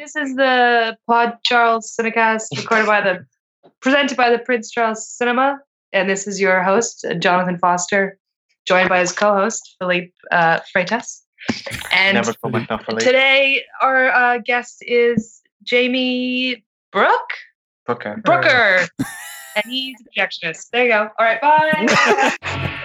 This is the Pod Charles Cinecast recorded by the presented by the Prince Charles Cinema, and this is your host Jonathan Foster, joined by his co-host Philippe uh, Freitas. And Never call myself a late today our uh, guest is Jamie Brooke Booker. Brooker, and he's a projectionist. There you go. All right, bye.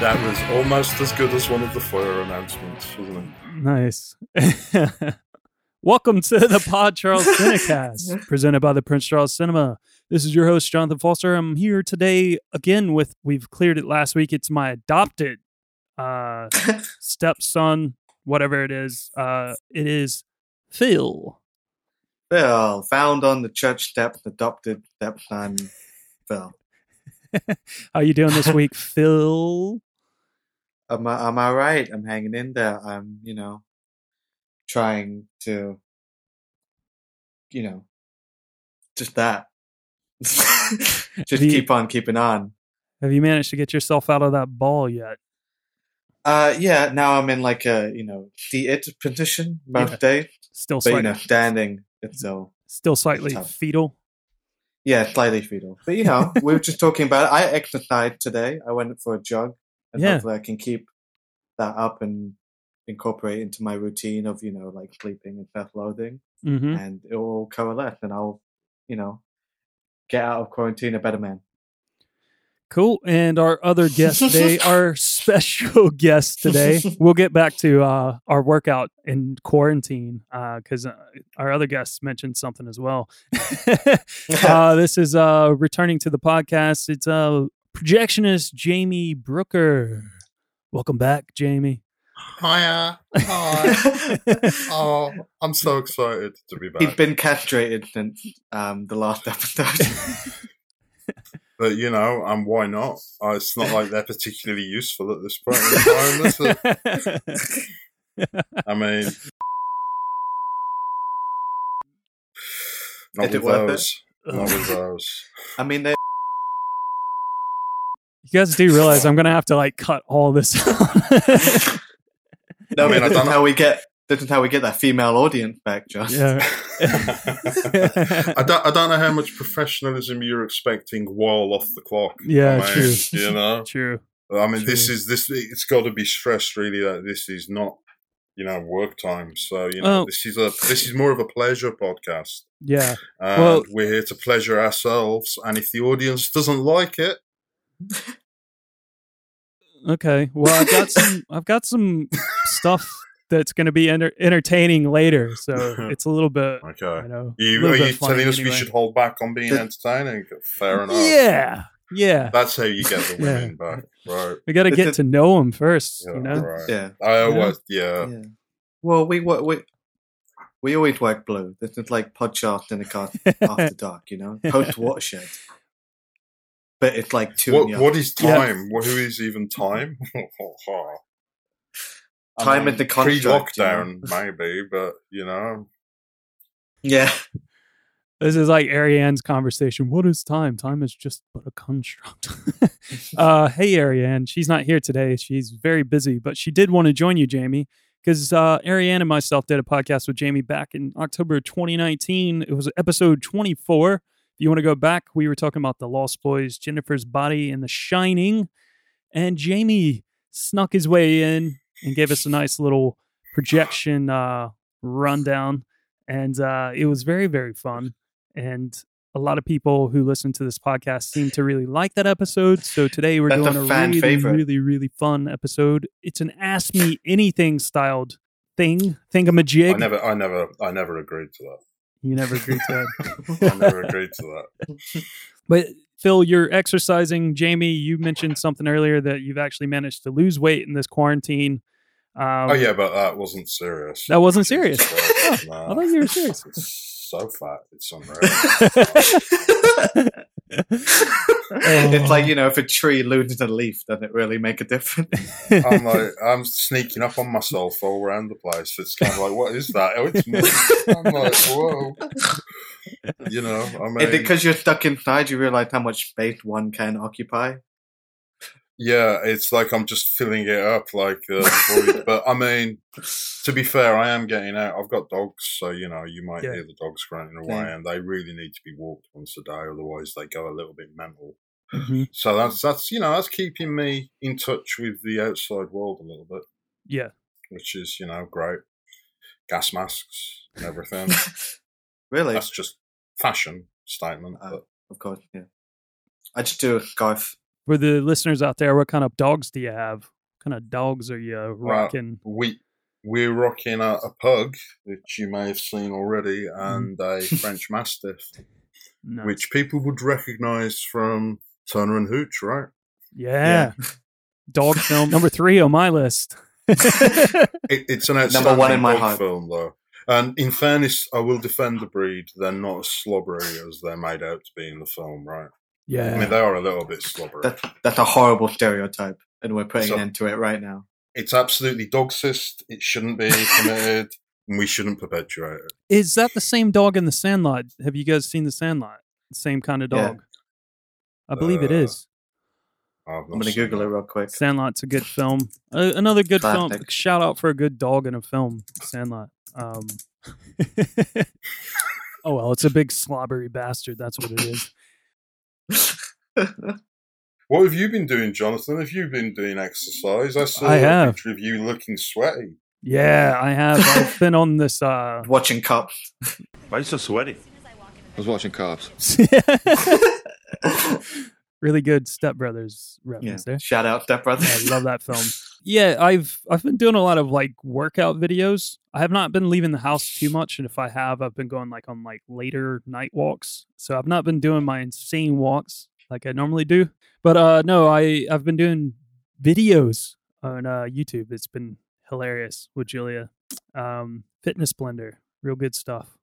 That was almost as good as one of the fire announcements, wasn't it? Nice. Welcome to the Pod Charles Cinecast, presented by the Prince Charles Cinema. This is your host, Jonathan Foster. I'm here today again with, we've cleared it last week. It's my adopted uh, stepson, whatever it is. Uh, it is Phil. Phil, found on the church steps, adopted stepson. Phil. How are you doing this week, Phil? Am I, am I right? I'm hanging in there. I'm, you know, trying to, you know, just that. just you- keep on keeping on. Have you managed to get yourself out of that ball yet? Uh, yeah, now I'm in like a, you know, seated position most Yeah. days. Still But, you know, standing, it's so, still slightly tough. fetal. yeah, slightly fetal. But, you know, we were just talking about it. I exercised today. I went for a jog. And Yeah. hopefully I can keep that up and incorporate into my routine of, you know, like sleeping and self-loathing. hmm and it will coalesce and I'll, you know, get out of quarantine a better man. Cool. And our other guest today, our special guest today, we'll get back to uh, our workout in quarantine because uh, our other guests mentioned something as well. uh, this is uh, returning to the podcast. It's uh, projectionist Jamie Brooker. Welcome back, Jamie. Hiya. Hi. oh, I'm so excited to be back. He's been castrated since um, the last episode. But, you know, and why not? Uh, it's not like they're particularly useful at this point in time. I mean, not Is with those. Not with those. I mean, they, You guys do realize I'm gonna have to like cut all this out. no, I mean, I this don't know. how we get. This is how we get that female audience back, Josh. yeah. I don't, I don't know how much professionalism you're expecting while off the clock. Yeah, I mean, true. You know, True. I mean, this is this. It's got to be stressed really that this is not, you know, work time. So you know, Oh. this is a this is more of a pleasure podcast, Yeah. and Well- we're here to pleasure ourselves. And if the audience doesn't like it, Okay. Well, I've got some. I've got some stuff that's going to be enter- entertaining later, so it's a little bit. okay. You know, you, are you telling us anyway. we should hold back on being entertaining? Fair enough. Yeah. Yeah. That's how you get the Yeah. women back, right? We got to get to know them first. Yeah, You know. right. Yeah. I always, yeah. yeah. Well, we wo- we we always work blue. This is like podcast in a car after dark, you know, post watershed. But it's like two. in What the what is Yeah. time? Wh- Who is even time? I Time mean, is the construct, you know? pre-lockdown, maybe, but you know, Yeah. This is like Ariane's conversation. What is time? Time is just but a construct. uh, hey, Ariane. She's not here today. She's very busy, but she did want to join you, Jamie, because uh, Ariane and myself did a podcast with Jamie back in October 2019. It was episode 24. If you want to go back, we were talking about the Lost Boys, Jennifer's Body, and The Shining. And Jamie snuck his way in and gave us a nice little projection uh, rundown. And uh, it was very, very fun. And a lot of people who listen to this podcast seem to really like that episode. So today we're That's a doing a, fan really, favorite. really, really fun episode. It's an Ask Me Anything styled thing, thingamajig. I never, I never, I never agreed to that. You never agreed to that. I never agreed to that. But Phil, you're exercising. Jamie, you mentioned something earlier that you've actually managed to lose weight in this quarantine. Um, Oh yeah, but that wasn't serious. That wasn't serious. I thought you were serious. It's so fat, it's unreal. it's like oh. you know, if a tree loses a leaf, does it really make a difference? I'm like, I'm sneaking up on myself all around the place. It's kind of like, what is that? Oh, it's me. I'm like, whoa. You know, I mean, because you're stuck inside, you realize how much space one can occupy. Yeah, it's like I'm just filling it up like uh, void. But I mean, to be fair, I am getting out. I've got dogs, so you know, you might Yeah. hear the dogs grunting away, Yeah. and they really need to be walked once a day, otherwise they go a little bit mental. Mhm. So that's that's you know that's keeping me in touch with the outside world a little bit, Yeah. which is you know great. Gas masks and everything. really? that's just fashion statement. Uh, but Of course, yeah. I just do a scarf. For the listeners out there, what kind of dogs do you have? What kind of dogs are you rocking? we we're rocking a, a pug, which you may have seen already, mm. and a French Mastiff, Nice. which people would recognise from Turner and Hooch, right? yeah. Dog film number three on my list. It, it's an outstanding one in my dog heart. film, though. And in fairness, I will defend the breed. They're not as slobbery as they're made out to be in the film, right? I mean, they are a little bit slobbery. That, that's a horrible stereotype, and we're putting So- an end to it right now. it's absolutely dogsist. It shouldn't be permitted, and we shouldn't perpetuate it. Is that the same dog in the Sandlot? Have you guys seen the Sandlot? The same kind of Yeah. dog. I believe it Uh, is. I've I'm going to Google it that. real quick. Sandlot's a good film. Uh, another good film. Shout out for a good dog in a film. Sandlot. Um, oh well, it's a big slobbery bastard. That's what it is. What have you been doing, Jonathan? Have you been doing exercise? I saw I a have. picture of you looking sweaty. Yeah, I have. I've been on this. uh Watching cops. Why are you so sweaty? I was watching Cops. really good Step Brothers Yeah. reference there. Shout out, Step Brother. I love that film. Yeah, I've I've been doing a lot of like workout videos. I have not been leaving the house too much, and if I have, I've been going like on like later night walks. So I've not been doing my insane walks like I normally do. But uh no, I I've been doing videos on uh YouTube. It's been hilarious with Julia. Um Fitness Blender, real good stuff.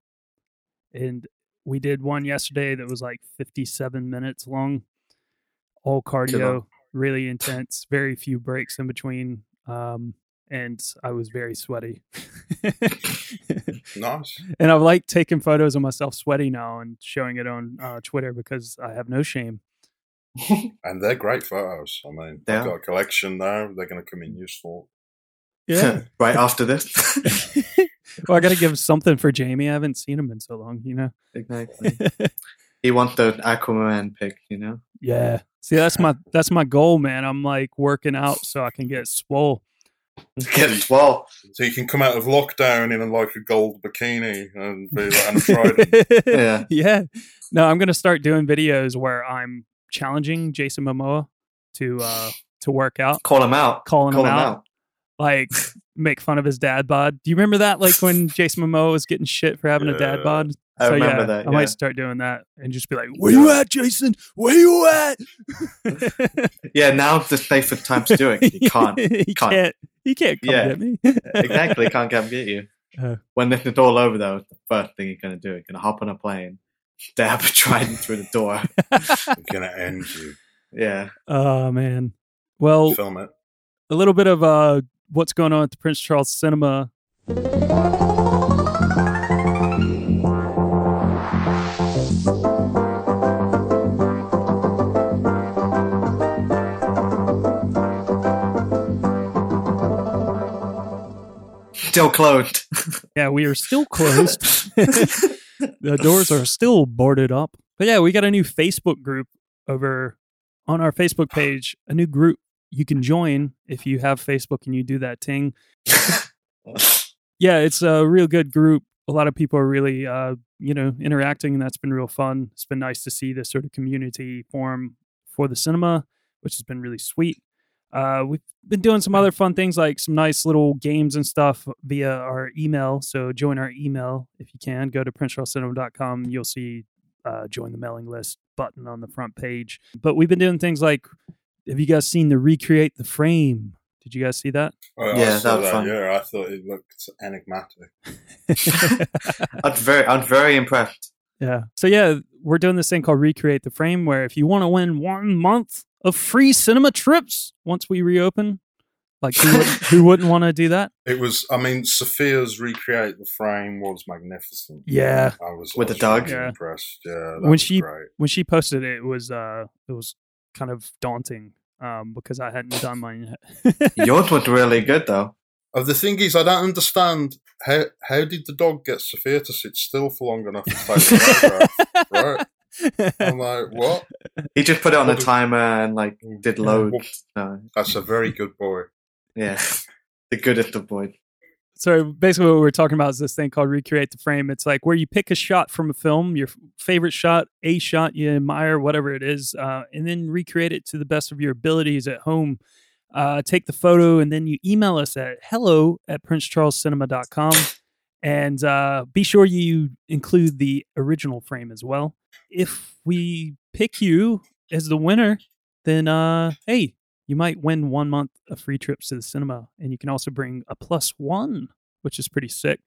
And we did one yesterday that was like 57 minutes long. All cardio, really intense, very few breaks in between. Um, and I was very sweaty. Nice. and I've like taking photos of myself sweaty now and showing it on uh, Twitter because I have no shame. And they're great photos. I mean, They I've are. got a collection now. They're going to come in useful. Yeah. right after this. well, I got to give something for Jamie. I haven't seen him in so long, you know? exactly. He wants the Aquaman pick, you know? yeah. See, that's my that's my goal, man. I'm like working out so I can get swole. Get swole. So you can come out of lockdown in like a gold bikini and be like, and a. Yeah. yeah. No, I'm gonna start doing videos where I'm challenging Jason Momoa to uh to work out, Call him out. calling Call him him out, out. like make fun of his dad bod. Do you remember that? Like when Jason Momoa was getting shit for having a dad bod. I remember yeah, that. I might start doing that and just be like, "Where you at, Jason? Where you at?" Yeah, now's the safest time to do it. You can't. he can't. can't. He can't come Yeah. get me. exactly. Can't come get you. Uh. when this is all over, though, it's the first thing you're going to do, you're going to hop on a plane, stab a trident through the door. I'm going to end you. Yeah. oh man. Well, Film it. a little bit of uh what's going on at the Prince Charles Cinema. Still closed. Yeah, we are still closed. the doors are still boarded up. But yeah, we got a new Facebook group over on our Facebook page, a new group you can join if you have Facebook and you do that thing. Yeah, it's a real good group. A lot of people are really uh, you know, interacting and that's been real fun. It's been nice to see this sort of community form for the cinema, which has been really sweet. Uh, we've been doing some other fun things like some nice little games and stuff via our email. So join our email if you can. Go to princecharlescinema.com. You'll see uh, join the mailing list button on the front page. But we've been doing things like, have you guys seen the recreate the frame? Did you guys see that? I, I Yeah, that was fun. Yeah, I thought it looked enigmatic. I'm very, I'm very impressed. Yeah. So yeah, we're doing this thing called Recreate the Frame, where if you want to win one month of free cinema trips once we reopen, like who wouldn't, who wouldn't want to do that? It was, I mean, Sophia's recreate the frame was magnificent. Yeah. I was With I the dog? really Yeah. impressed. Yeah, that When was she- great. When she posted it, it was uh, it was kind of daunting um, because I hadn't done mine yet. Yours was really good though. Oh, the thing is, I don't understand how how did the dog get Sophia to sit still for long enough to take the photograph? right? I'm like, what? He just put it on a What do- timer and like did load. Well, No, That's a very good boy. yeah, the goodest of boys. So basically, what we're talking about is this thing called recreate the frame. It's like where you pick a shot from a film, your favorite shot, a shot you admire, whatever it is, uh, and then recreate it to the best of your abilities at home. Uh, take the photo and then you email us at hello at princecharlescinema.com and uh, be sure you include the original frame as well. If we pick you as the winner, then uh, hey, you might win one month of free trips to the cinema, and you can also bring a plus one, which is pretty sick.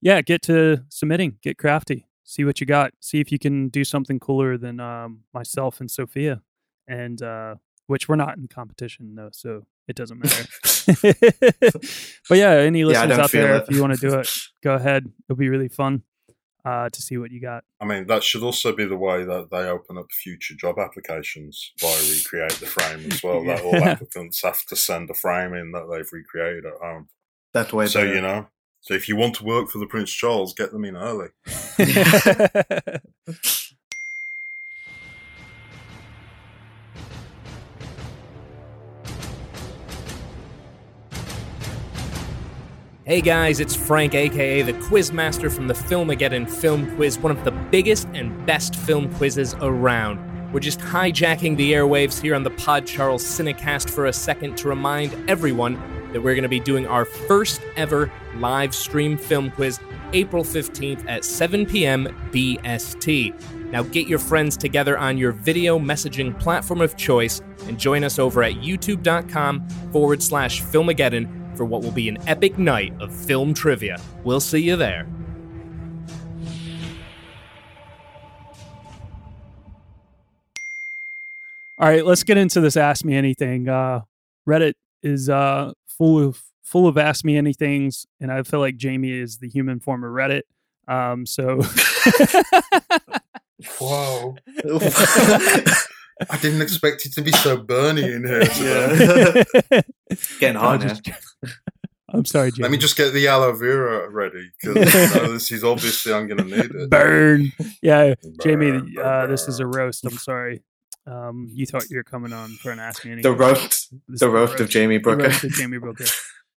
Yeah, get to submitting, get crafty, see what you got, see if you can do something cooler than um, myself and Sophia, and uh, which we're not in competition though, so it doesn't matter. but yeah, any listeners don't out there, it. if you want to do it, go ahead. It'll be really fun uh, to see what you got. I mean, that should also be the way that they open up future job applications via recreate the frame as well. That all applicants have to send a frame in that they've recreated at home. That's way so you know, so if you want to work for the Prince Charles, get them in early. Hey guys, it's Frank, aka the Quizmaster from the Filmageddon Film Quiz, one of the biggest and best film quizzes around. We're just hijacking the airwaves here on the Pod Charles Cinecast for a second to remind everyone that we're going to be doing our first ever live stream film quiz April 15th at 7 p.m. BST. Now get your friends together on your video messaging platform of choice and join us over at youtube.com forward slash Filmageddon for what will be an epic night of film trivia. We'll see you there. All right, let's get into this Ask Me Anything. Uh, Reddit is uh, full of full of Ask Me Anythings, and I feel like Jamie is the human form of Reddit. Um, so Whoa! I didn't expect it to be so burny in here today. Yeah. Getting I'll hot now. just- I'm sorry, Jamie. Let me just get the aloe vera ready because this is obviously I'm going to need it. burn. Yeah, Jamie, Burn, uh, this is a roast. I'm sorry. Um, you thought you were coming on for an Ask Me Anything. The roast, This the is roast of Jamie The Brooker. roast of Jamie Brooker.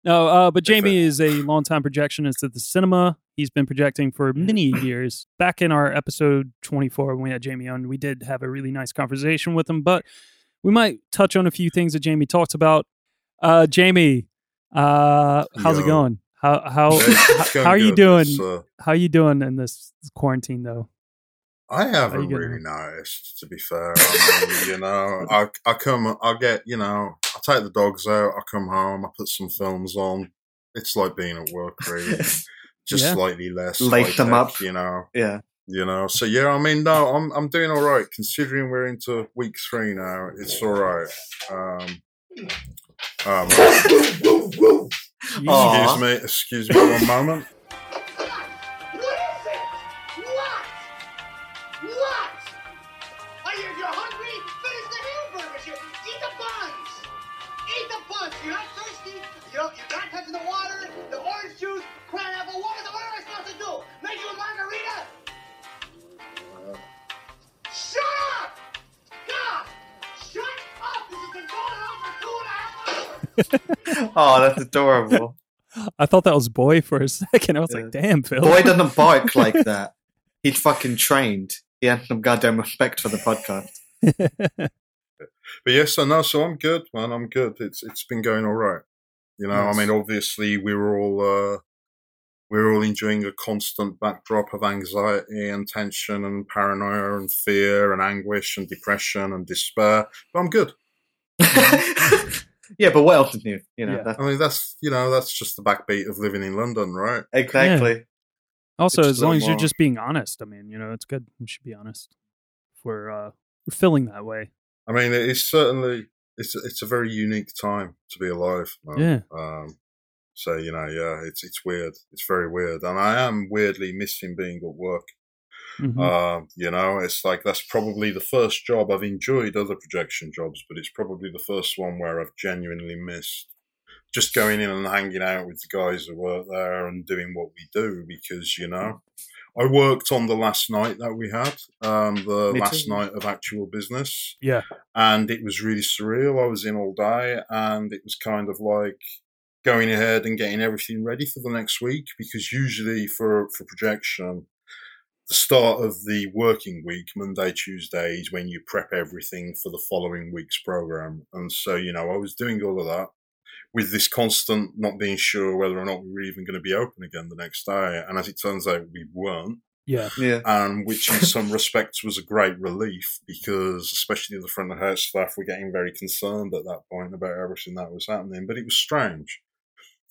No, uh, but Jamie is a longtime projectionist at the cinema. He's been projecting for many years. Back in our episode 24, when we had Jamie on, we did have a really nice conversation with him, but we might touch on a few things that Jamie talked about. Uh, Jamie, uh, how's it going? How how It's how are you doing? It's, uh, How are you doing in this quarantine though? I haven't you getting really noticed, to be fair. I mean, you know, I I come, I get, you know, I take the dogs out, I come home, I put some films on. It's like being at work, really. Just Yeah. slightly less. Lace them high-tech, up. you know. yeah. You know, so yeah, I mean, no, I'm I'm doing all right considering we're into week three now. It's all right. Um, um, Aw. excuse me, excuse me, one moment. Oh, that's adorable. I thought that was boy for a second. I was like, damn, Phil. Boy doesn't bark like that. He's fucking trained. He had some goddamn respect for the podcast. But yes, I know. So I'm good, man. I'm good. It's it's been going all right. You know, Nice. I mean, obviously we were all uh, we were all enjoying a constant backdrop of anxiety and tension and paranoia and fear and anguish and depression and despair. But I'm good. yeah, but what else is new? You know, Yeah. that's I mean, that's you know that's just the backbeat of living in London, right? exactly. Also, It's as long as you're more- just being honest, I mean, you know, it's good. We should be honest. If we're uh, we're feeling that way. I mean, it is certainly it's it's a very unique time to be alive. man. Yeah. Um, so you know, yeah, it's it's weird. It's very weird, and I am weirdly missing being at work. Mhm. Um, you know, it's like that's probably the first job I've enjoyed other projection jobs, but it's probably the first one where I've genuinely missed just going in and hanging out with the guys who work there and doing what we do because you know. I worked on the last night that we had, um, the Me last too. night of actual business yeah. and it was really surreal. I was in all day, and it was kind of like going ahead and getting everything ready for the next week because usually for for projection, the start of the working week, Monday, Tuesday, is when you prep everything for the following week's program. And so, you know, I was doing all of that with this constant not being sure whether or not we were even going to be open again the next day. And as it turns out, we weren't Yeah. Yeah. and which in some respects was a great relief because especially the front of house staff were getting very concerned at that point about everything that was happening but it was strange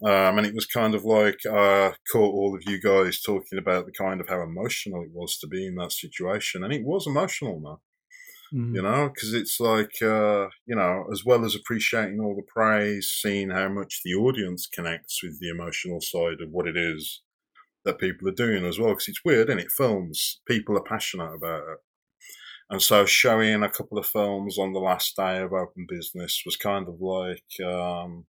um, and it was kind of like uh, caught all of you guys talking about the kind of how emotional it was to be in that situation. And it was emotional man. Mhm. you know because it's like uh, you know as well as appreciating all the praise seeing how much the audience connects with the emotional side of what it is that people are doing as well. Because it's weird and it? Films people are passionate about it. And so showing a couple of films on the last day of open business was kind of like um,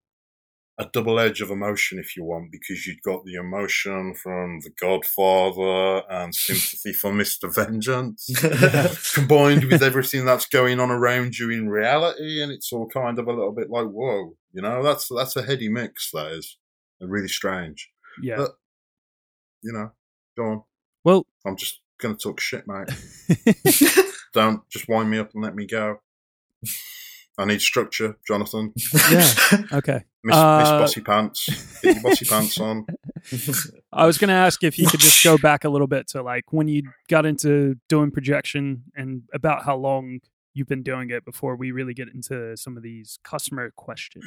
a double edge of emotion if you want because you'd got the emotion from the godfather and sympathy for mr vengeance combined with everything that's going on around you in reality, and it's all kind of a little bit like, whoa, you know, that's that's a heady mix. That is, really strange. Yeah. But you know, go on. well, I'm just gonna talk shit, mate. Don't just wind me up and let me go. I need structure, Jonathan. Yeah. okay. Miss, Uh, miss bossy pants. Get your bossy pants on. I was going to ask if you could just go back a little bit to like when you got into doing projection and about how long you've been doing it before we really get into some of these customer questions.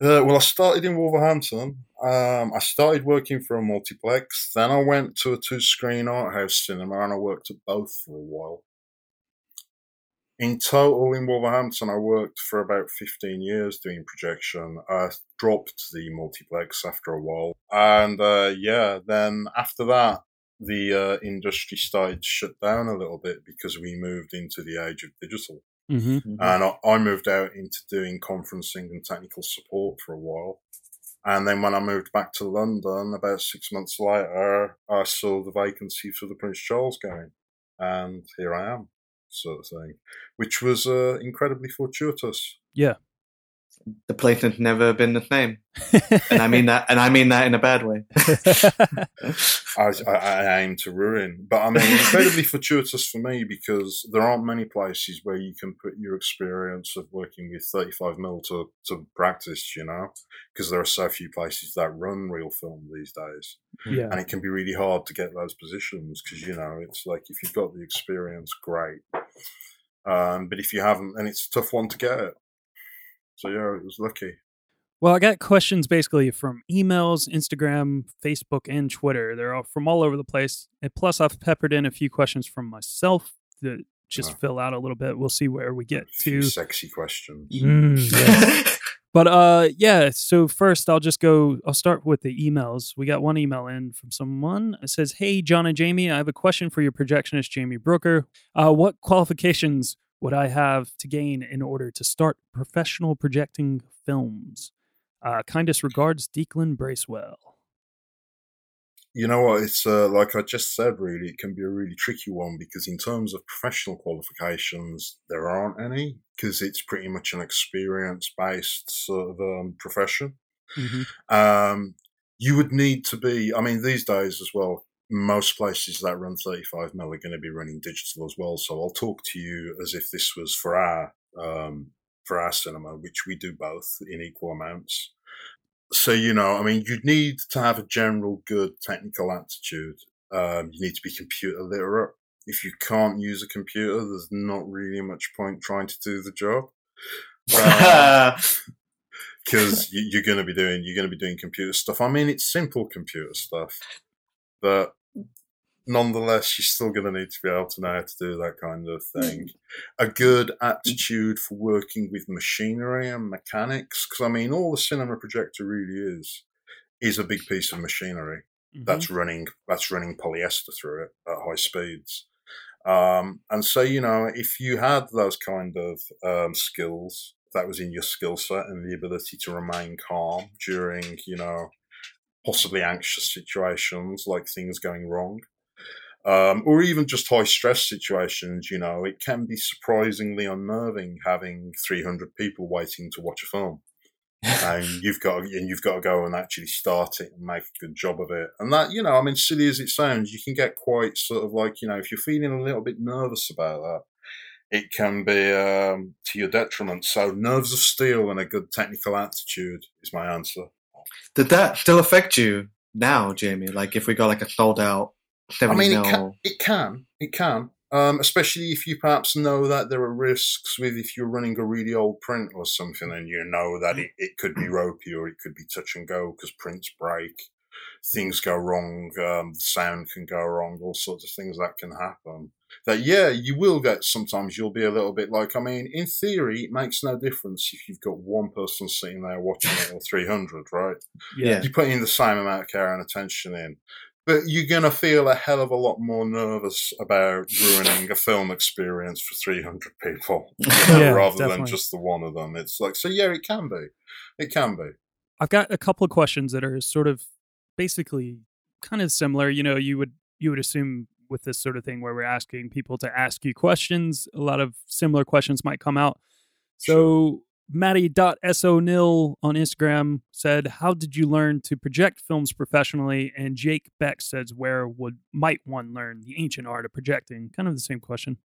Uh, well, I started in Wolverhampton. Um, I started working for a multiplex. Then I went to a two-screen art house cinema, and I worked at both for a while. In total, in Wolverhampton, I worked for about 15 years doing projection. I dropped the multiplex after a while. And uh, yeah, then after that, the uh, industry started to shut down a little bit because we moved into the age of digital. Mm-hmm. And I, I moved out into doing conferencing and technical support for a while. And then when I moved back to London, about six months later, I saw the vacancy for the Prince Charles going. And here I am, sort of thing, which was uh, incredibly fortuitous. Yeah. The place has never been the same, and I mean that, and I mean that in a bad way. I, I, I aim to ruin. But I mean, it's incredibly fortuitous for me because there aren't many places where you can put your experience of working with 35 mil to, to practice, you know, because there are so few places that run real film these days. yeah. And it can be really hard to get those positions because, you know, it's like if you've got the experience, great. Um, but if you haven't, then it's a tough one to get it. So, yeah, it was lucky. Well, I got questions basically from emails, Instagram, Facebook, and Twitter. They're all from all over the place. And plus, I've peppered in a few questions from myself that just Oh. fill out a little bit. We'll see where we get A few to. sexy questions. Mm, yes. But uh yeah, so first I'll just go I'll start with the emails. We got one email in from someone. It says, "Hey John and Jamie, I have a question for your projectionist Jamie Brooker. Uh what qualifications would I have to gain in order to start professional projecting films?" Uh kindest regards, Declan Bracewell. You know what? It's uh, like I just said, really, it can be a really tricky one because, in terms of professional qualifications, there aren't any because it's pretty much an experience based sort of um, profession. Mm-hmm. Um, you would need to be, I mean, these days as well, most places that run 35 mil are going to be running digital as well. So I'll talk to you as if this was for our, um, for our cinema, which we do both in equal amounts. So, you know, I mean, you'd need to have a general good technical aptitude. Um, you need to be computer literate. If you can't use a computer, there's not really much point trying to do the job. Um, because you, you're going to be doing you're going to be doing computer stuff. I mean, it's simple computer stuff. But nonetheless, you're still going to need to be able to know how to do that kind of thing. A good aptitude for working with machinery and mechanics, because I mean, all the cinema projector really is is a big piece of machinery Mhm. that's running that's running polyester through it at high speeds. Um, and so, you know, if you had those kind of um, skills, that was in your skill set and the ability to remain calm during, you know, possibly anxious situations like things going wrong, um, or even just high stress situations, you know, it can be surprisingly unnerving having 300 people waiting to watch a film and you've got to, and you've got to go and actually start it and make a good job of it. And that, you know, I mean, silly as it sounds, you can get quite sort of like, you know, if you're feeling a little bit nervous about that, it can be um, to your detriment. So, nerves of steel and a good technical attitude is my answer. Did that still affect you now, Jamie? Like if we got like a sold out I mean, it can, it can, it can. Um, especially if you perhaps know that there are risks with if you're running a really old print or something, and you know that it, it could be ropey or it could be touch and go because prints break, things go wrong, um, the sound can go wrong, all sorts of things that can happen. That yeah, you will get. Sometimes you'll be a little bit like. I mean, in theory, it makes no difference if you've got one person sitting there watching it or three hundred, right? yeah. you put in the same amount of care and attention in. But you're going to feel a hell of a lot more nervous about ruining a film experience for 300 people you know, Yeah, rather than just the one of them. It's like, so yeah, it can be. It can be. I've got a couple of questions that are sort of basically kind of similar. You know, you would you would assume with this sort of thing where we're asking people to ask you questions, a lot of similar questions might come out. So Maddie.sonil on Instagram said, How did you learn to project films professionally? And Jake Beck says, Where would might one learn the ancient art of projecting? Kind of the same question.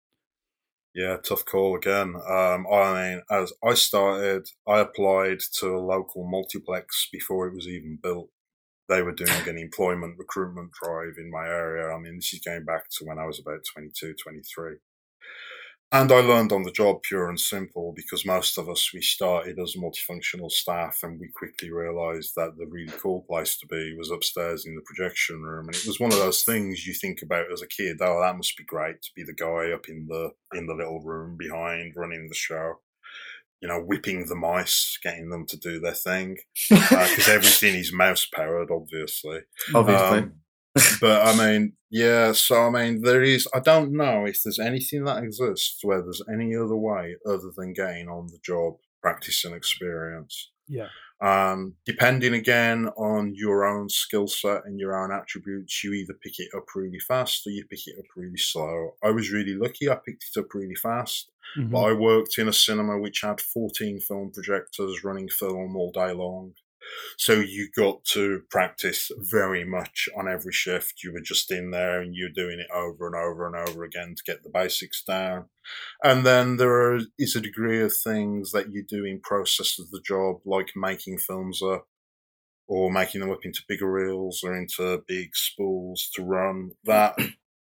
Yeah, tough call again. Um, I mean, as I started, I applied to a local multiplex before it was even built. They were doing an employment recruitment drive in my area. I mean, this is going back to when I was about 22, 23. And I learned on the job pure and simple because most of us, we started as multifunctional staff and we quickly realized that the really cool place to be was upstairs in the projection room. And it was one of those things you think about as a kid. Oh, that must be great to be the guy up in the, in the little room behind running the show. You know, whipping the mice, getting them to do their thing because everything is mouse powered, obviously. obviously. Um, but I mean, yeah. So I mean, there is. I don't know if there's anything that exists where there's any other way other than getting on the job, practice and experience. Yeah. Um, depending again on your own skill set and your own attributes, you either pick it up really fast or you pick it up really slow. I was really lucky; I picked it up really fast. Mhm. But I worked in a cinema which had 14 film projectors running film all day long. So you got to practice very much on every shift. You were just in there and you're doing it over and over and over again to get the basics down. And then there are, is a degree of things that you do in process of the job, like making films up or making them up into bigger reels or into big spools to run. That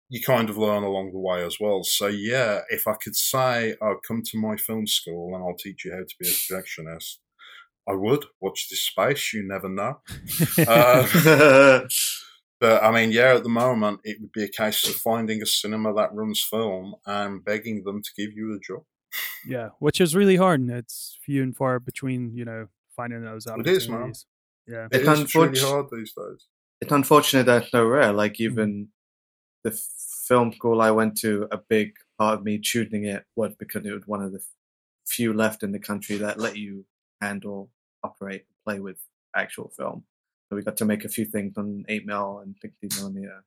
you kind of learn along the way as well. So yeah, if I could say, "Oh, come to my film school and I'll teach you how to be a projectionist," I would. Watch this space. You never know. Uh, but I mean, yeah, at the moment, it would be a case of finding a cinema that runs film and begging them to give you a job. yeah, which is really hard, and it's few and far between. You know, finding those It is, man. Yeah. It It's is it's really unfortunate- hard these days. it's unfortunate that's so rare. Like even the film school I went to, a big part of me choosing it was because it was one of the few left in the country that let you handle, operate, play with actual film. So we got to make a few things on eight mil and sixty millimeter.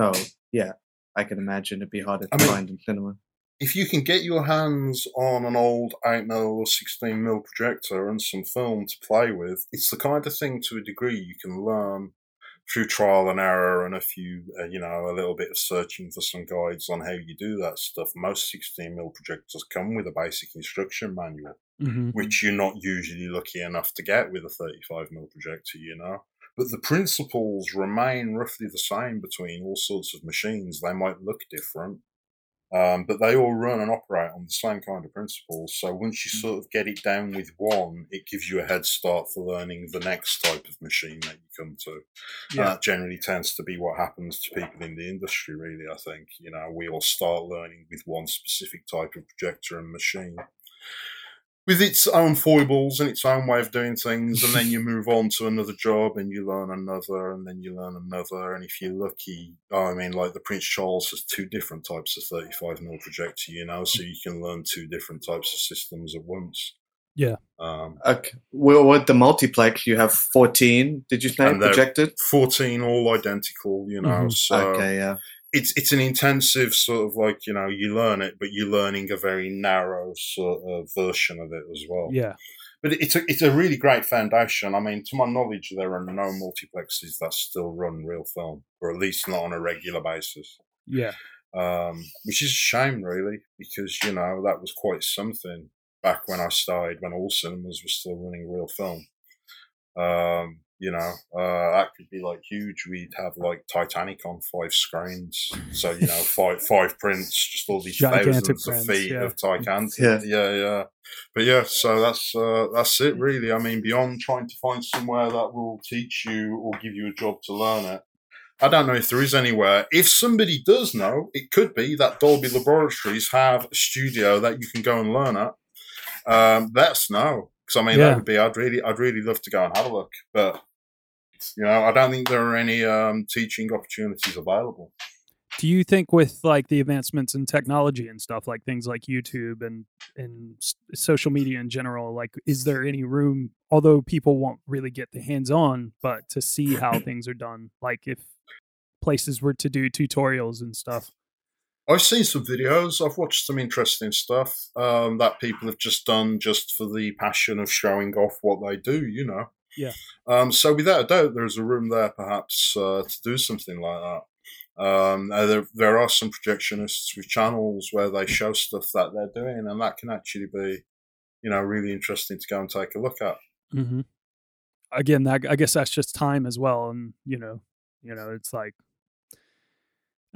So yeah, I can imagine it'd be harder to I mean- find in cinema. if you can get your hands on an old 8mm or 16mm projector and some film to play with, it's the kind of thing to a degree you can learn through trial and error and a few, uh, you know, a little bit of searching for some guides on how you do that stuff. Most 16mm projectors come with a basic instruction manual, Mhm. which you're not usually lucky enough to get with a 35mm projector, you know. But the principles remain roughly the same between all sorts of machines. They might look different, Um, but they all run and operate on the same kind of principles. So once you sort of get it down with one, it gives you a head start for learning the next type of machine that you come to. And Yeah. that generally tends to be what happens to people in the industry, really. I think, you know, we all start learning with one specific type of projector and machine with its own foibles and its own way of doing things, and then you move on to another job and you learn another, and then you learn another. And if you're lucky, oh, I mean, like the Prince Charles has two different types of 35 mm projector, you know, so you can learn two different types of systems at once. Yeah. Um, Okay. Well, with the multiplex, you have 14, did you say, projected? 14 all identical, you know, Mhm. so okay, yeah. It's it's an intensive sort of like you know you learn it, but you're learning a very narrow sort of version of it as well. Yeah. But it's a it's a really great foundation. I mean, to my knowledge, there are no multiplexes that still run real film, or at least not on a regular basis. Yeah. Um, which is a shame, really, because you know that was quite something back when I started, when all cinemas were still running real film. Um, you know, uh, that could be like huge. We'd have like Titanic on five screens, so you know, five five prints, just all these Gigantic thousands of feet yeah. of Titanic. Yeah. yeah, yeah. But yeah, so that's uh, that's it, really. I mean, beyond trying to find somewhere that will teach you or give you a job to learn it. I don't know if there is anywhere. If somebody does know, it could be that Dolby Laboratories have a studio that you can go and learn at. Um, let us know because I mean Yeah. that would be. I'd really, I'd really love to go and have a look, but you know, I don't think there are any um, teaching opportunities available. Do you think with like the advancements in technology and stuff like things like YouTube and and s- social media in general, like is there any room although people won't really get the hands on, but to see how things are done, like if places were to do tutorials and stuff. I've seen some videos. I've watched some interesting stuff um, that people have just done just for the passion of showing off what they do. You know. Yeah. Um, so without a doubt, there's a room there perhaps uh, to do something like that. Um, uh, there, there are some projectionists with channels where they show stuff that they're doing, and that can actually be, you know, really interesting to go and take a look at. Mm-hmm. Again, that, I guess that's just time as well, and you know, you know, it's like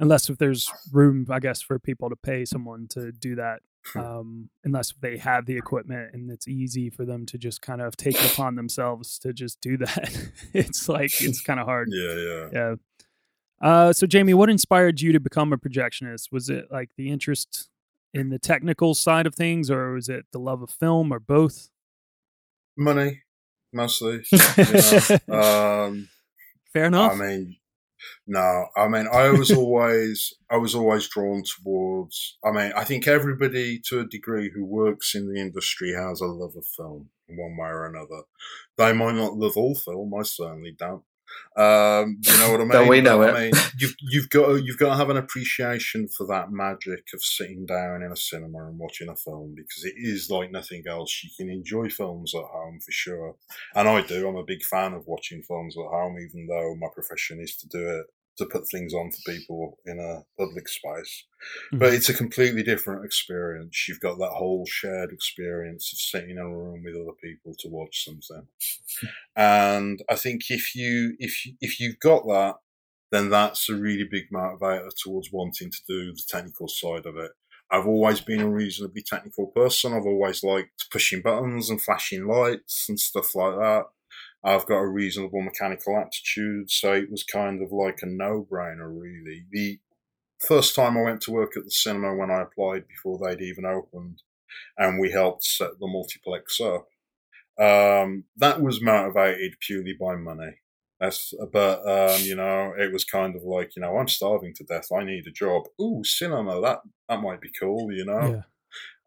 unless if there's room, I guess, for people to pay someone to do that. Um, unless they have the equipment and it's easy for them to just kind of take it upon themselves to just do that. it's like it's kind of hard. Yeah, yeah. Yeah. Uh, so Jamie, what inspired you to become a projectionist? Was it like the interest in the technical side of things, or was it the love of film, or both? Money, mostly. You know? um, Fair enough. I mean, no, I mean, I was always, I was always drawn towards. I mean, I think everybody to a degree who works in the industry has a love of film in one way or another. They might not love all film. I certainly don't. Um, you know what I mean? We know it? I mean, you've you've got to, you've got to have an appreciation for that magic of sitting down in a cinema and watching a film because it is like nothing else. You can enjoy films at home for sure, and I do. I'm a big fan of watching films at home, even though my profession is to do it to put things on for people in a public space. Mm-hmm. But it's a completely different experience. You've got that whole shared experience of sitting in a room with other people to watch something. and I think if you if if you've got that, then that's a really big motivator towards wanting to do the technical side of it. I've always been a reasonably technical person. I've always liked pushing buttons and flashing lights and stuff like that. I've got a reasonable mechanical aptitude, so it was kind of like a no-brainer, really. The first time I went to work at the cinema when I applied before they'd even opened, and we helped set the multiplex up. Um, that was motivated purely by money. That's, but um, you know, it was kind of like, you know, I'm starving to death. I need a job. Ooh, cinema. That that might be cool. You know. yeah.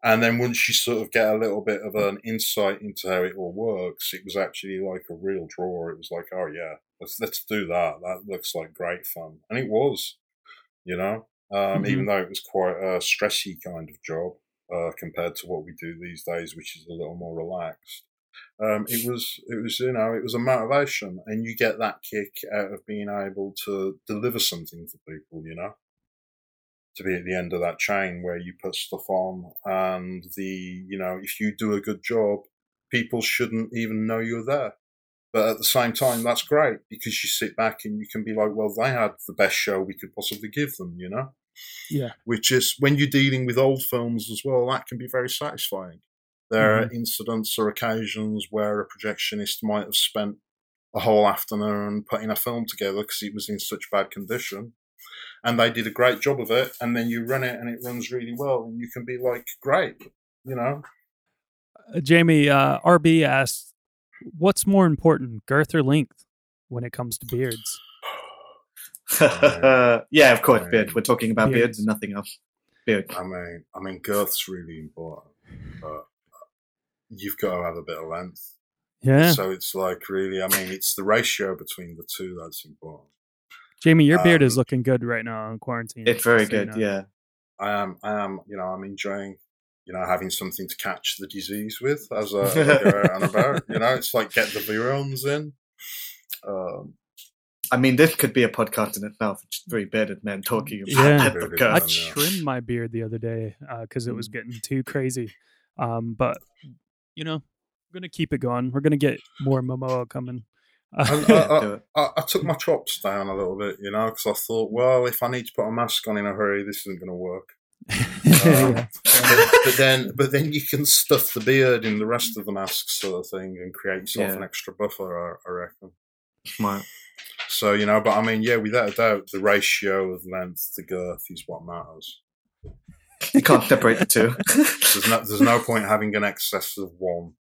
And then once you sort of get a little bit of an insight into how it all works, it was actually like a real draw. It was like, oh yeah, let's let's do that. That looks like great fun, and it was, you know, um, Mhm. even though it was quite a stressy kind of job uh, compared to what we do these days, which is a little more relaxed. Um, it was it was you know it was a motivation, and you get that kick out of being able to deliver something for people, you know to be at the end of that chain where you put stuff on and the you know if you do a good job people shouldn't even know you're there but at the same time that's great because you sit back and you can be like well they had the best show we could possibly give them you know Yeah. which is when you're dealing with old films as well, that can be very satisfying. There Mm-hmm. are incidents or occasions where a projectionist might have spent a whole afternoon putting a film together because it was in such bad condition. And they did a great job of it, and then you run it and it runs really well, and you can be like, great, you know. Uh, Jamie, uh, RB asks, what's more important, girth or length when it comes to beards? yeah, of course, beard. We're talking about beards, Beards. and nothing else. Beard. I mean, I mean, girth's really important, but you've got to have a bit of length. Yeah. So it's like really, I mean, it's the ratio between the two that's important. Jamie, your beard is um, looking good right now in quarantine. It's very just so you good. know. Yeah. I am, I am, you know, I'm enjoying, you know, having something to catch the disease with as I, as I go out and about. You know, it's like get the virions in. Um, I mean, this could be a podcast in itself. Just three bearded men talking about Yeah. the Bearded I girth. men. yeah. trimmed my beard the other day because it was getting too crazy. Um, but you know, we're gonna keep it going. We're gonna get more Momoa coming. I, I, I. Took my chops down a little bit, you know, because I thought, well, if I need to put a mask on in a hurry, this isn't going to work. Um, yeah. but, but then, but then you can stuff the beard in the rest of the mask, sort of thing, and create yourself Yeah. an extra buffer. I, I reckon. Smart. So you know, but I mean, yeah, without a doubt, the ratio of length to girth is what matters. You can't separate the two. There's no, there's no point having an excess of one.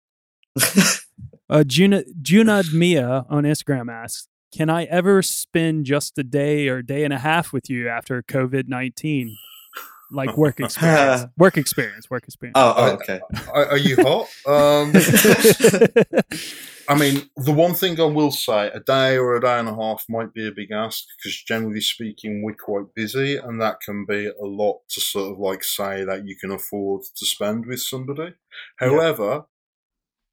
Uh, Juna Junad Mia on Instagram asks, "Can I ever spend just a day or day and a half with you after COVID nineteen, like work experience? work experience. Work experience." oh, oh, okay. Are, are you hot? Um, I mean, the one thing I will say, a day or a day and a half might be a big ask because generally speaking, we're quite busy and that can be a lot to sort of like say that you can afford to spend with somebody. However,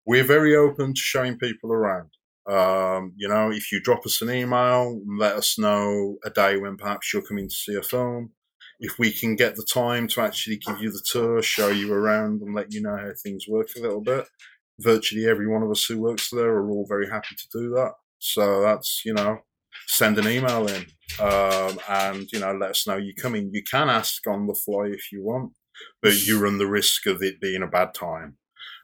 we're very open to showing people around. Um, you know, if you drop us an email, and let us know a day when perhaps you're coming to see a film. If we can get the time to actually give you the tour, show you around, and let you know how things work a little bit, virtually every one of us who works there are all very happy to do that. So that's, you know, send an email in um, and, you know, let us know you're coming. You can ask on the fly if you want, but you run the risk of it being a bad time.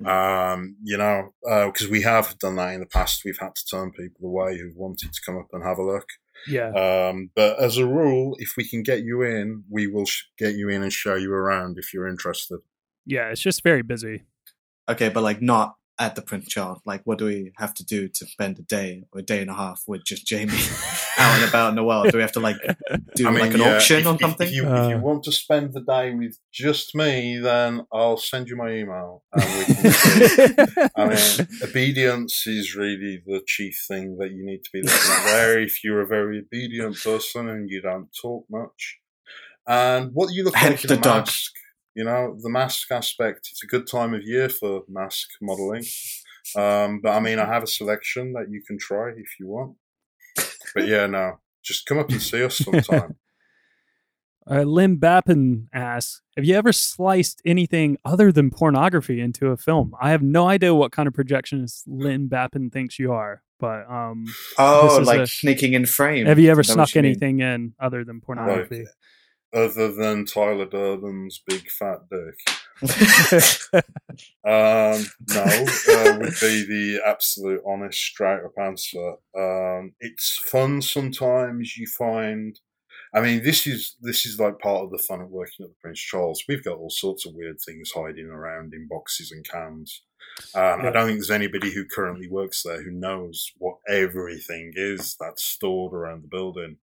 Um, you know, because we have done that in the past. We've had to turn people away who wanted to come up and have a look. yeah, Um, but as a rule, if we can get you in, we will sh- get you in and show you around if you're interested. yeah. It's just very busy. Okay, but like not at the Prince Charles. Like, what do we have to do to spend a day or a day and a half with just Jamie out and about in the world? Do we have to like do I mean, like an yeah, auction if, or something? If, you, if Uh. you want to spend the day with just me, then I'll send you my email and we can. I mean, obedience is really the chief thing that you need to be looking at there. If you're a very obedient person and you don't talk much, and what you look Hence like in a the dog. mask, you know, the mask aspect. It's a good time of year for mask modelling. Um, but I mean, I have a selection that you can try if you want. But yeah, no, just come up and see us sometime. Uh, Lim Bappin asks, "Have you ever sliced anything other than pornography into a film?" I have no idea what kind of projectionist Lim Bappin thinks you are, but um, oh, like a- sneaking in frame. have you ever snuck what you mean? anything in other than pornography? Other than Tyler Durden's big fat dick. Um, no, uh, would be the absolute honest, straight up answer. Um, it's fun sometimes. You find, I mean, this is this is like part of the fun of working at the Prince Charles. We've got all sorts of weird things hiding around in boxes and cans. Um, I don't think there's anybody who currently works there who knows what everything is that's stored around the building.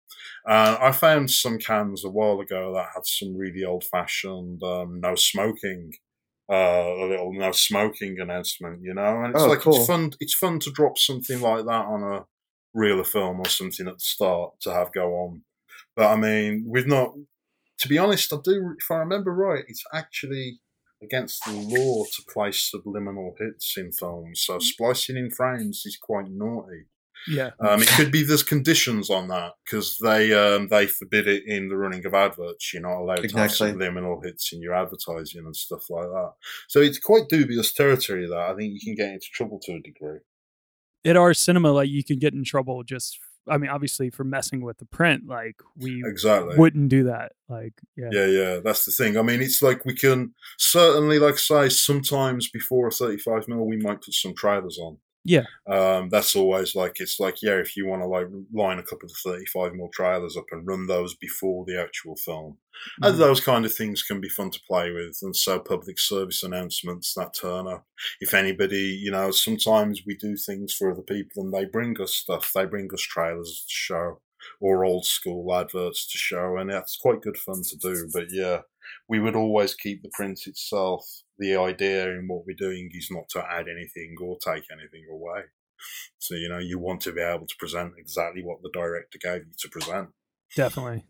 Uh, I found some cans a while ago that had some really old fashioned um, no smoking uh, a little no smoking announcement, you know, and it's Oh, like cool. it's fun. It's fun to drop something like that on a reel of film or something at the start to have go on. But I mean, we've not. To be honest, I do. If I remember right, it's actually against the law to place subliminal hits in films. So splicing in frames is quite naughty. Yeah, Um, it could be there's conditions on that because they um, they forbid it in the running of adverts. You're not allowed to have subliminal hits in your advertising and stuff like that. So it's quite dubious territory. That I think you can get into trouble to a degree. at our cinema, like you can get in trouble just I mean, obviously for messing with the print, like we Exactly. wouldn't do that. Like, yeah, Yeah, yeah, that's the thing. I mean, it's like we can certainly, like say, sometimes before a 35 mil, we might put some trailers on. Yeah. Um, that's always like, it's like, yeah, if you want to like line a couple of 35 mil trailers up and run those before the actual film, Mhm. and those kind of things can be fun to play with. And so, public service announcements that turn up. If anybody, you know, sometimes we do things for other people and they bring us stuff, they bring us trailers to show or old school adverts to show, and that's quite good fun to do. But yeah, we would always keep the print itself. The idea in what we're doing is not to add anything or take anything away. So, you know, you want to be able to present exactly what the director gave you to present. definitely.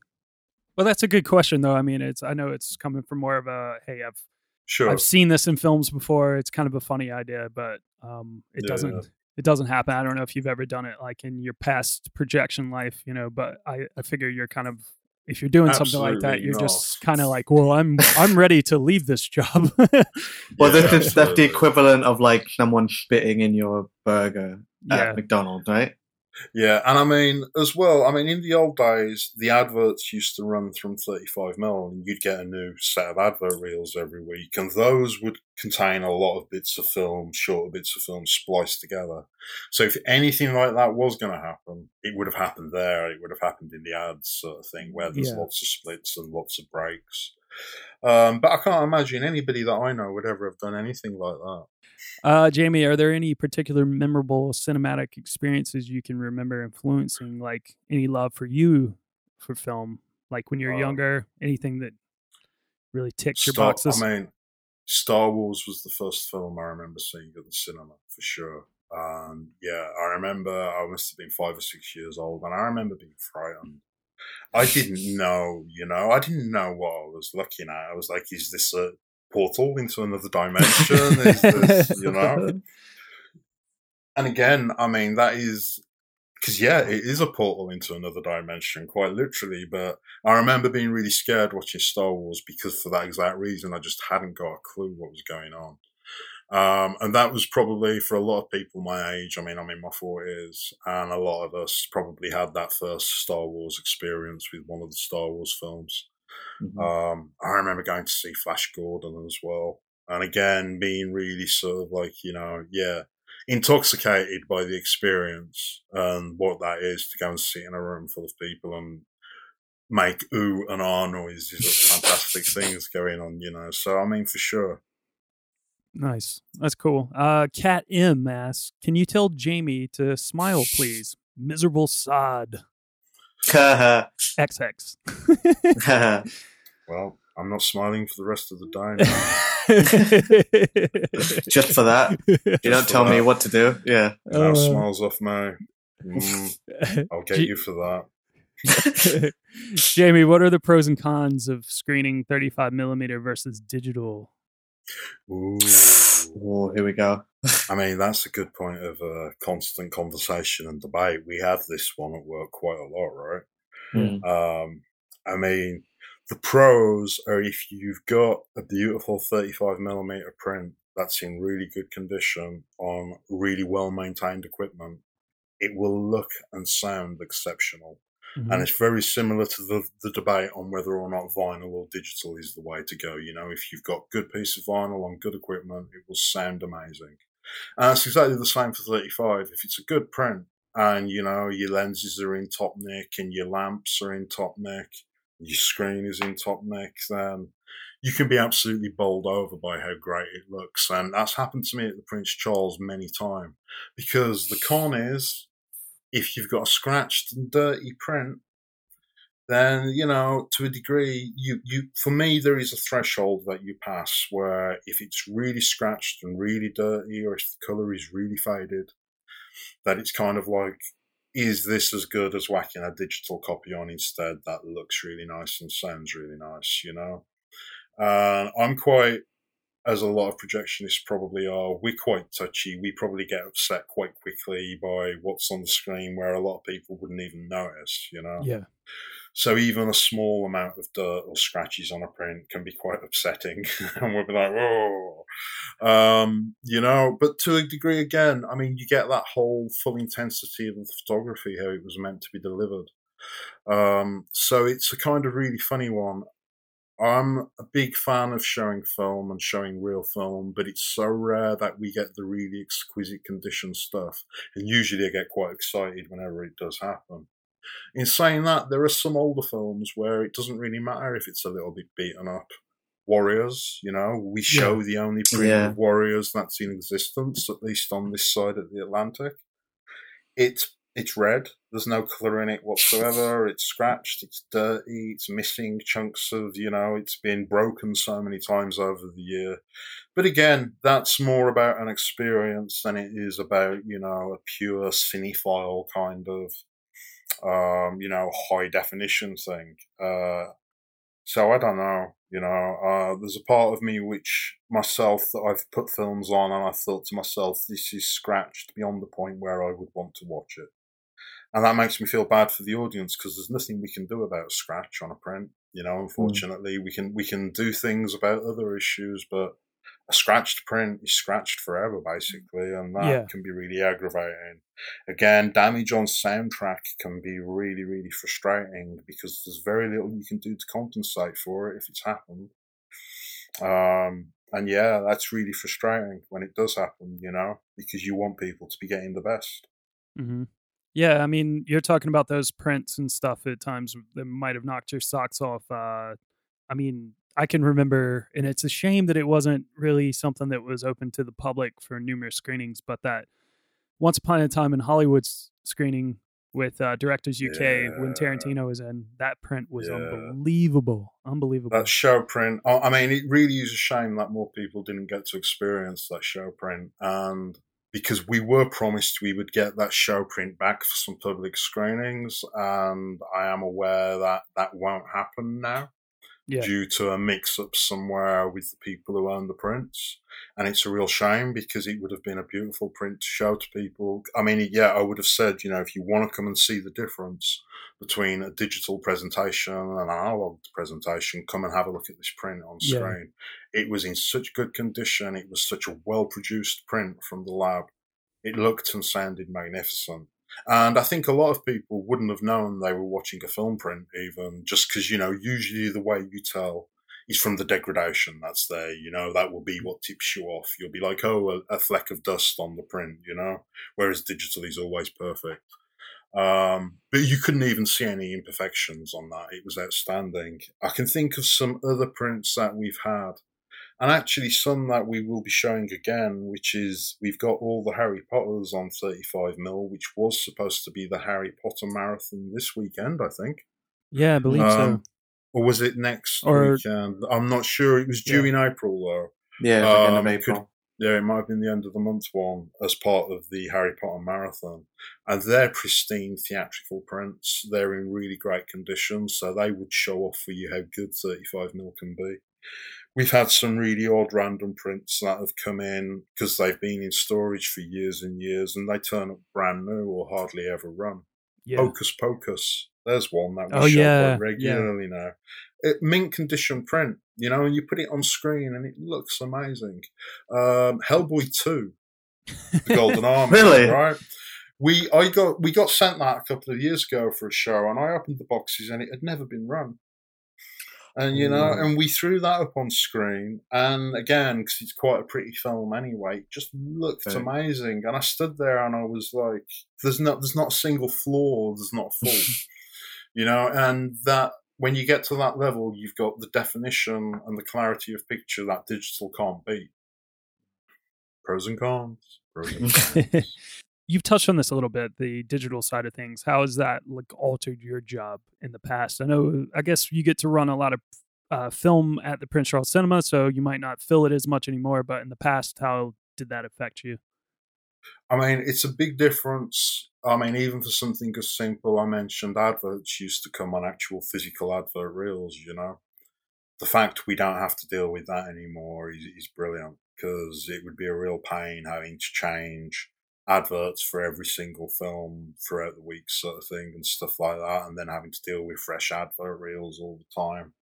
Well, that's a good question, though. I mean, it's I know it's coming from more of a hey, I've Sure. I've seen this in films before. It's kind of a funny idea, but um, it Yeah, doesn't it doesn't happen. I don't know if you've ever done it like in your past projection life, you know. But I I figure you're kind of if you're doing something like that, you're not. just kind of like, well, I'm I'm ready to leave this job. Well, this is that's the equivalent of like someone spitting in your burger Yeah. at McDonald's, right? Yeah, and I mean as well. I mean, in the old days, the adverts used to run from thirty-five mil, and you'd get a new set of advert reels every week, and those would contain a lot of bits of film, shorter bits of film spliced together. So, if anything like that was going to happen, it would have happened there. It would have happened in the ads, sort of thing, where there's Yeah. lots of splits and lots of breaks. Um, but I can't imagine anybody that I know would ever have done anything like that. Uh, Jamie, are there any particular memorable cinematic experiences you can remember influencing, like any love for you for film, like when you're Um, younger? Anything that really ticked your boxes? I mean, Star Wars was the first film I remember seeing at the cinema for sure. And yeah, I remember I must have been five or six years old, and I remember being frightened. I didn't know, you know, I didn't know what I was looking at. I was like, is this a portal into another dimension? is this, you know? And again, I mean, that is because yeah, it is a portal into another dimension, quite literally. But I remember being really scared watching Star Wars because for that exact reason, I just hadn't got a clue what was going on. Um, and that was probably for a lot of people my age. I mean, I'm in my forties, and a lot of us probably had that first Star Wars experience with one of the Star Wars films. Mhm. Um, I remember going to see Flash Gordon as well. And again, being really sort of like, you know, yeah, intoxicated by the experience and what that is to go and sit in a room full of people and make ooh and ah noises of fantastic things going on, you know. So, I mean, for sure. Nice. That's cool. Uh, Cat M asks, "Can you tell Jamie to smile, please? Miserable sod." XX. Well, I'm not smiling for the rest of the day. Just for that, you don't for tell me what to do. Yeah. no Uh, smiles off me. Mm, I'll get G- you for that. Jamie, what are the pros and cons of screening 35 millimeter versus digital? Ooh. Oh, here we go. I mean, that's a good point of uh, constant conversation and debate. We have this one at work quite a lot, right? Mm. Um, I mean, the pros are if you've got a beautiful 35 millimeter print that's in really good condition on really well maintained equipment, it will look and sound exceptional. Mm-hmm. And it's very similar to the, the debate on whether or not vinyl or digital is the way to go. You know, if you've got good piece of vinyl on good equipment, it will sound amazing. Uh, and it's exactly the same for 35. If it's a good print and, you know, your lenses are in top nick and your lamps are in top nick, your screen is in top nick, then you can be absolutely bowled over by how great it looks. And that's happened to me at the Prince Charles many times. Because the con is, if you've got a scratched and dirty print, then you know to a degree you you for me there is a threshold that you pass where if it's really scratched and really dirty or if the color is really faded that it's kind of like is this as good as whacking a digital copy on instead that looks really nice and sounds really nice you know and i'm quite as a lot of projectionists probably are, we're quite touchy. We probably get upset quite quickly by what's on the screen where a lot of people wouldn't even notice, you know? Yeah. So even a small amount of dirt or scratches on a print can be quite upsetting, and we'll be like, "Whoa," um, you know. But to a degree, again, I mean, you get that whole full intensity of the photography how it was meant to be delivered. Um, so it's a kind of really funny one. I'm a big fan of showing film and showing real film, but it's so rare that we get the really exquisite condition stuff. And usually I get quite excited whenever it does happen. In saying that, there are some older films where it doesn't really matter if it's a little bit beaten up. Warriors, you know, we show the only print Yeah. of Warriors that's in existence, at least on this side of the Atlantic. It's it's red. There's no color in it whatsoever. It's scratched. It's dirty. It's missing chunks of, you know, it's been broken so many times over the year. But again, that's more about an experience than it is about, you know, a pure cinephile kind of, um, you know, high definition thing. Uh, so I don't know, you know, uh, there's a part of me which myself that I've put films on and I thought to myself, this is scratched beyond the point where I would want to watch it. And that makes me feel bad for the audience because there's nothing we can do about a scratch on a print. You know, unfortunately, we can we can do things about other issues, but a scratched print is scratched forever, basically, and that Yeah. can be really aggravating. Again, damage on soundtrack can be really, really frustrating because there's very little you can do to compensate for it if it's happened. Um, and yeah, that's really frustrating when it does happen, you know, because you want people to be getting the best. hmm Yeah, I mean, you're talking about those prints and stuff at times that might have knocked your socks off. Uh, I mean, I can remember, and it's a shame that it wasn't really something that was open to the public for numerous screenings, but that Once Upon a Time in Hollywood's screening with uh, Directors UK when Tarantino was in, that print was Yeah. unbelievable. Unbelievable. That show print. I mean, it really is a shame that more people didn't get to experience that show print, and because we were promised we would get that show print back for some public screenings, and I am aware that that won't happen now yeah. due to a mix-up somewhere with the people who own the prints, and it's a real shame because it would have been a beautiful print to show to people. I mean, yeah, I would have said, you know, if you want to come and see the difference between a digital presentation and an analog presentation, come and have a look at this print on Yeah. screen. It was in such good condition. It was such a well-produced print from the lab. It looked and sounded magnificent. And I think a lot of people wouldn't have known they were watching a film print, even just because, you know, usually the way you tell is from the degradation that's there, you know, that will be what tips you off. You'll be like, oh, a, a fleck of dust on the print, you know, whereas digital is always perfect. Um, but you couldn't even see any imperfections on that. It was outstanding. I can think of some other prints that we've had and actually some that we will be showing again, which is we've got all the Harry Potters on 35 mil, which was supposed to be the Harry Potter marathon this weekend, I think. yeah, I believe so. Um, Or was it next Or- weekend? I'm not sure. It was due in April though. Yeah, it's like end of Um, April. could- Yeah, it might have been the end of the month one as part of the Harry Potter marathon. And they're pristine theatrical prints. They're in really great condition, so they would show off for you how good 35 mil can be. We've had some really odd random prints that have come in because they've been in storage for years and years and they turn up brand new or hardly ever run. Yeah. Hocus Pocus. There's one that we Oh, show yeah, quite regularly now. It, mint condition print, you know, and you put it on screen and it looks amazing. Um, Hellboy 2, The Golden Army, Really? right? We I got we got sent that a couple of years ago for a show, and I opened the boxes and it had never been run. And you know, Mm. and we threw that up on screen, and again, because it's quite a pretty film anyway, it just looked Okay. amazing. And I stood there and I was like, "There's not, there's not a single flaw, there's not a fault." you know, and that when you get to that level, you've got the definition and the clarity of picture that digital can't beat. Pros and cons. Pros and cons. You've touched on this a little bit, the digital side of things. How has that like altered your job in the past? I know, I guess you get to run a lot of uh, film at the Prince Charles Cinema, so you might not fill it as much anymore. But in the past, how did that affect you? I mean, it's a big difference. I mean, even for something as simple, I mentioned adverts used to come on actual physical advert reels, you know. The fact we don't have to deal with that anymore is, is brilliant because it would be a real pain having to change adverts for every single film throughout the week, sort of thing, and stuff like that, and then having to deal with fresh advert reels all the time.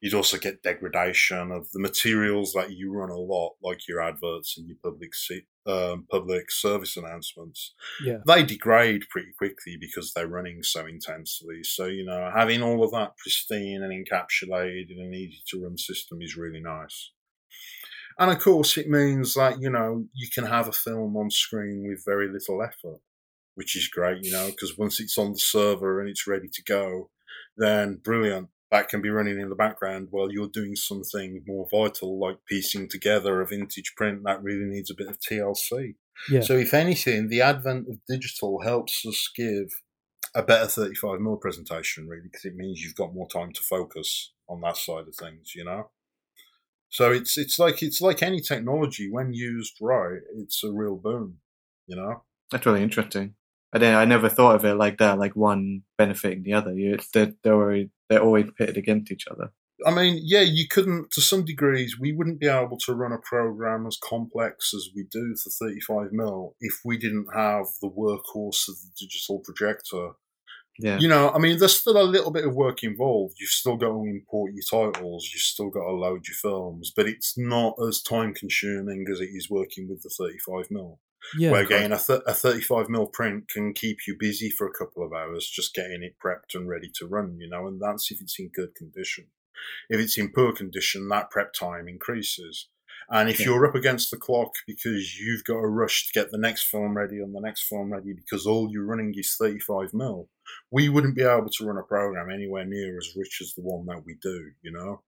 You'd also get degradation of the materials that you run a lot, like your adverts and your public se- um, public service announcements. Yeah. They degrade pretty quickly because they're running so intensely. So you know, having all of that pristine and encapsulated in an easy to run system is really nice. And of course, it means that, you know, you can have a film on screen with very little effort, which is great, you know, because once it's on the server and it's ready to go, then brilliant. That can be running in the background while you're doing something more vital, like piecing together a vintage print that really needs a bit of TLC. Yeah. So, if anything, the advent of digital helps us give a better 35mm presentation, really, because it means you've got more time to focus on that side of things, you know? So it's it's like it's like any technology when used right, it's a real boon. You know. That's really interesting. I didn't, I never thought of it like that, like one benefiting the other. You, they're, they're, always, they're always pitted against each other. I mean, yeah, you couldn't, to some degrees, we wouldn't be able to run a program as complex as we do for 35 mil if we didn't have the workhorse of the digital projector. Yeah. You know, I mean, there's still a little bit of work involved. You've still got to import your titles, you've still got to load your films, but it's not as time consuming as it is working with the 35 mil. Yeah. Where again, a, th- a 35 mil print can keep you busy for a couple of hours just getting it prepped and ready to run, you know, and that's if it's in good condition. If it's in poor condition, that prep time increases. And if Yeah. you're up against the clock because you've got a rush to get the next film ready and the next film ready because all you're running is 35 mil, we wouldn't be able to run a program anywhere near as rich as the one that we do, you know,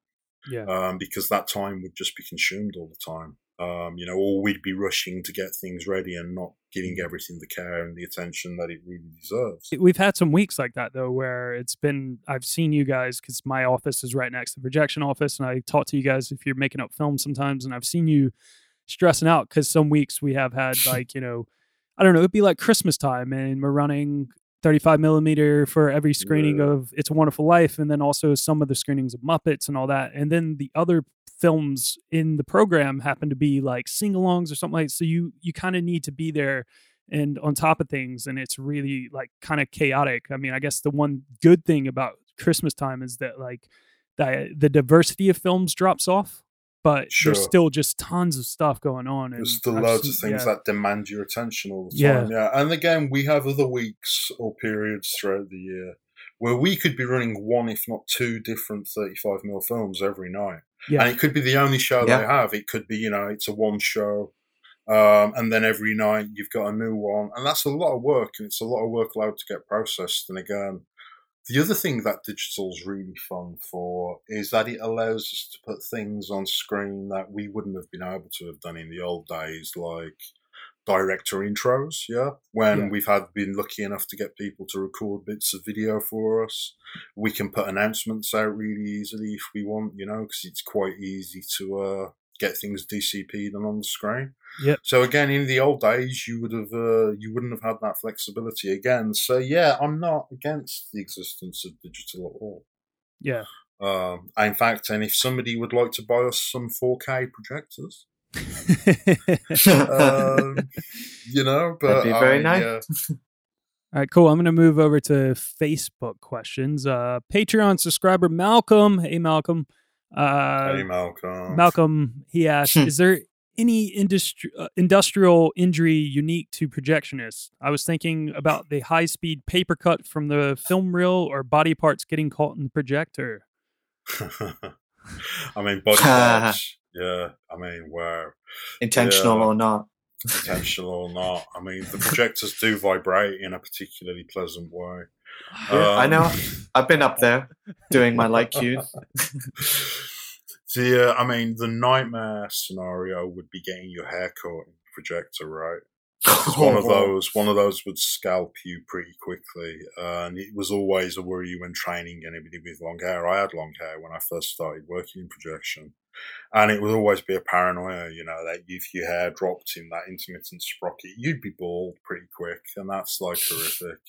Yeah. um, because that time would just be consumed all the time. Um, you know, or we'd be rushing to get things ready and not giving everything the care and the attention that it really deserves. We've had some weeks like that though, where it's been. I've seen you guys because my office is right next to the projection office, and I talk to you guys if you're making up films sometimes, and I've seen you stressing out because some weeks we have had like you know, I don't know, it'd be like Christmas time, and we're running 35 millimeter for every screening Yeah. of It's a Wonderful Life, and then also some of the screenings of Muppets and all that, and then the other films in the program happen to be like sing-alongs or something like so you you kind of need to be there and on top of things and it's really like kind of chaotic. I mean i guess the one good thing about christmas time is that like the the diversity of films drops off but Sure. there's still just tons of stuff going on and There's still I've loads seen- of things yeah. that demand your attention all the Yeah. time. Yeah. And again, we have other weeks or periods throughout the year where we could be running one, if not two, different 35 mil films every night. Yeah. And it could be the only show Yeah. they have. It could be, you know, it's a one show. Um, and then every night you've got a new one. And that's a lot of work and it's a lot of workload to get processed. And again, the other thing that digital's really fun for is that it allows us to put things on screen that we wouldn't have been able to have done in the old days, like director intros, yeah. When Yeah. we've had been lucky enough to get people to record bits of video for us, we can put announcements out really easily if we want, you know, because it's quite easy to uh, get things DCP'd and on the screen. Yep. So again, in the old days, you would have uh, you wouldn't have had that flexibility again. So yeah, I'm not against the existence of digital at all. yeah Um, in fact, and if somebody would like to buy us some 4K projectors, um, you know, but be very I, nice. yeah, All right, cool. I'm going to move over to Facebook questions. Uh, Patreon subscriber Malcolm. Hey, Malcolm. Uh, hey Malcolm. Malcolm, he asked, is there any industri- uh, industrial injury unique to projectionists? I was thinking about the high speed paper cut from the film reel or body parts getting caught in the projector. I mean, body parts. Yeah, I mean, wow, Intentional Yeah. or not. intentional or not. I mean, the projectors do vibrate in a particularly pleasant way. Yeah, I Um, know. I've been up there doing my light cues. The, uh, I mean, the nightmare scenario would be getting your hair caught in the projector, right? one of those, one of those would scalp you pretty quickly, uh, and it was always a worry when training anybody with long hair. I had long hair when I first started working in projection, and it would always be a paranoia, you know, that if your hair dropped in that intermittent sprocket, you'd be bald pretty quick, and that's like horrific.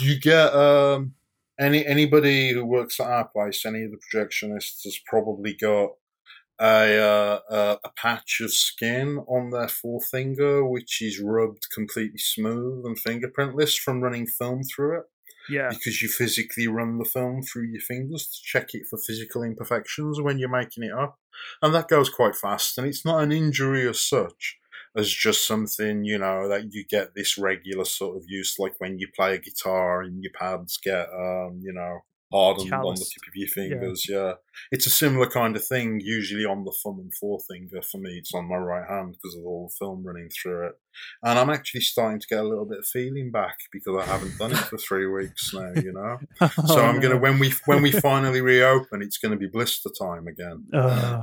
You get um, any anybody who works at our place? Any of the projectionists has probably got a, uh, a a patch of skin on their forefinger, which is rubbed completely smooth and fingerprintless from running film through it Yeah. because you physically run the film through your fingers to check it for physical imperfections when you're making it up. And that goes quite fast. And it's not an injury as such as just something, you know, that you get this regular sort of use, like when you play a guitar and your pads get, um, you know, hardened on the Calloused. tip of your fingers. Yeah. It's a similar kind of thing, usually on the thumb and forefinger. For me, it's on my right hand because of all the film running through it. And I'm actually starting to get a little bit of feeling back because I haven't done it for three weeks now, you know? So Oh, I'm gonna when we when we finally reopen, it's gonna be blister time again. Uh,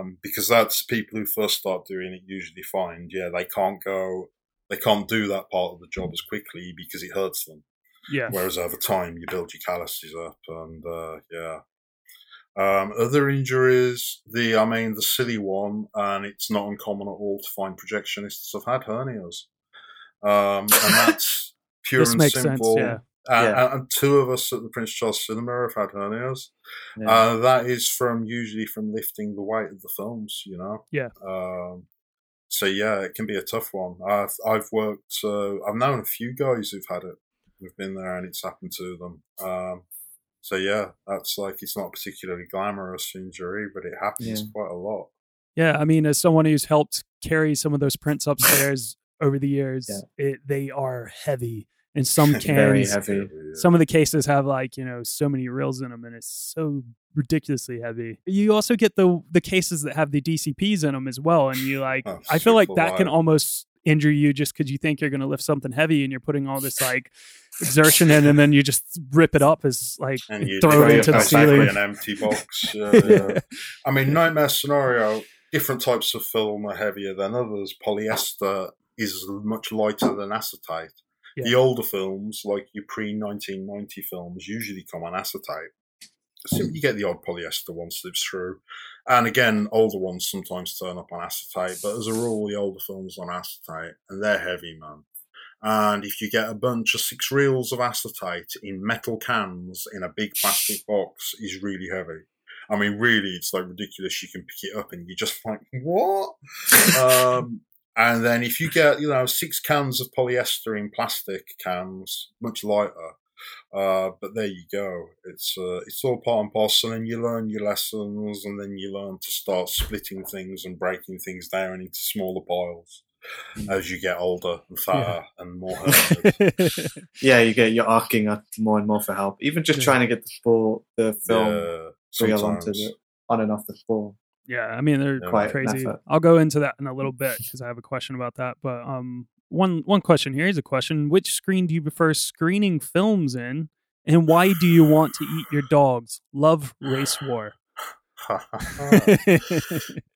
Um, because that's people who first start doing it usually find yeah they can't go they can't do that part of the job as quickly because it hurts them. Yeah. Whereas over time you build your calluses up and uh, yeah. Um, other injuries, the I mean the silly one, and it's not uncommon at all to find projectionists have had hernias, um, and that's pure and makes sense, simple. yeah. And, Yeah. and two of us at the Prince Charles Cinema have had hernias. Yeah. Uh, that is from usually from lifting the weight of the films, you know. Yeah. Um, so yeah, it can be a tough one. I've I've worked. Uh, I've known a few guys who've had it. Who've been there and it's happened to them. Um, so yeah, that's like it's not a particularly glamorous injury, but it happens Yeah. quite a lot. Yeah, I mean, as someone who's helped carry some of those prints upstairs over the years, Yeah. it, they are heavy. And some Very cans, heavy. Yeah. some of the cases have like you know so many reels in them, and it's so ridiculously heavy. You also get the the cases that have the DCPs in them as well, and you like, Oh, I feel like super that can almost injure you just because you think you're going to lift something heavy and you're putting all this like exertion in, and then you just rip it up as like and you throw it into the ceiling. an empty box. Yeah, yeah. I mean, Nightmare Scenario, different types of film are heavier than others. Polyester is much lighter than acetate. The older films, like your pre 1990 films, usually come on acetate. So you get the odd polyester one slips through. And again, older ones sometimes turn up on acetate, but as a rule, the older films on acetate, and they're heavy, man. And if you get a bunch of six reels of acetate in metal cans in a big plastic box, is really heavy. I mean, really, it's like ridiculous. You can pick it up and you're just like, what? um, and then if you get, you know, six cans of polyester in plastic cans, much lighter. Uh, but there you go. It's uh, it's all part and parcel, and you learn your lessons, and then you learn to start splitting things and breaking things down into smaller piles as you get older and fatter and more hernias. yeah, you get you're asking us more and more for help. Even just Yeah. trying to get the spool, the film yeah, reel onto sometimes. the on and off the spool. Yeah, I mean they're Quite crazy. I'll go into that in a little bit because I have a question about that. But um, one one question here is a question: Which screen do you prefer screening films in, and why do you want to eat your dogs? Love Race War.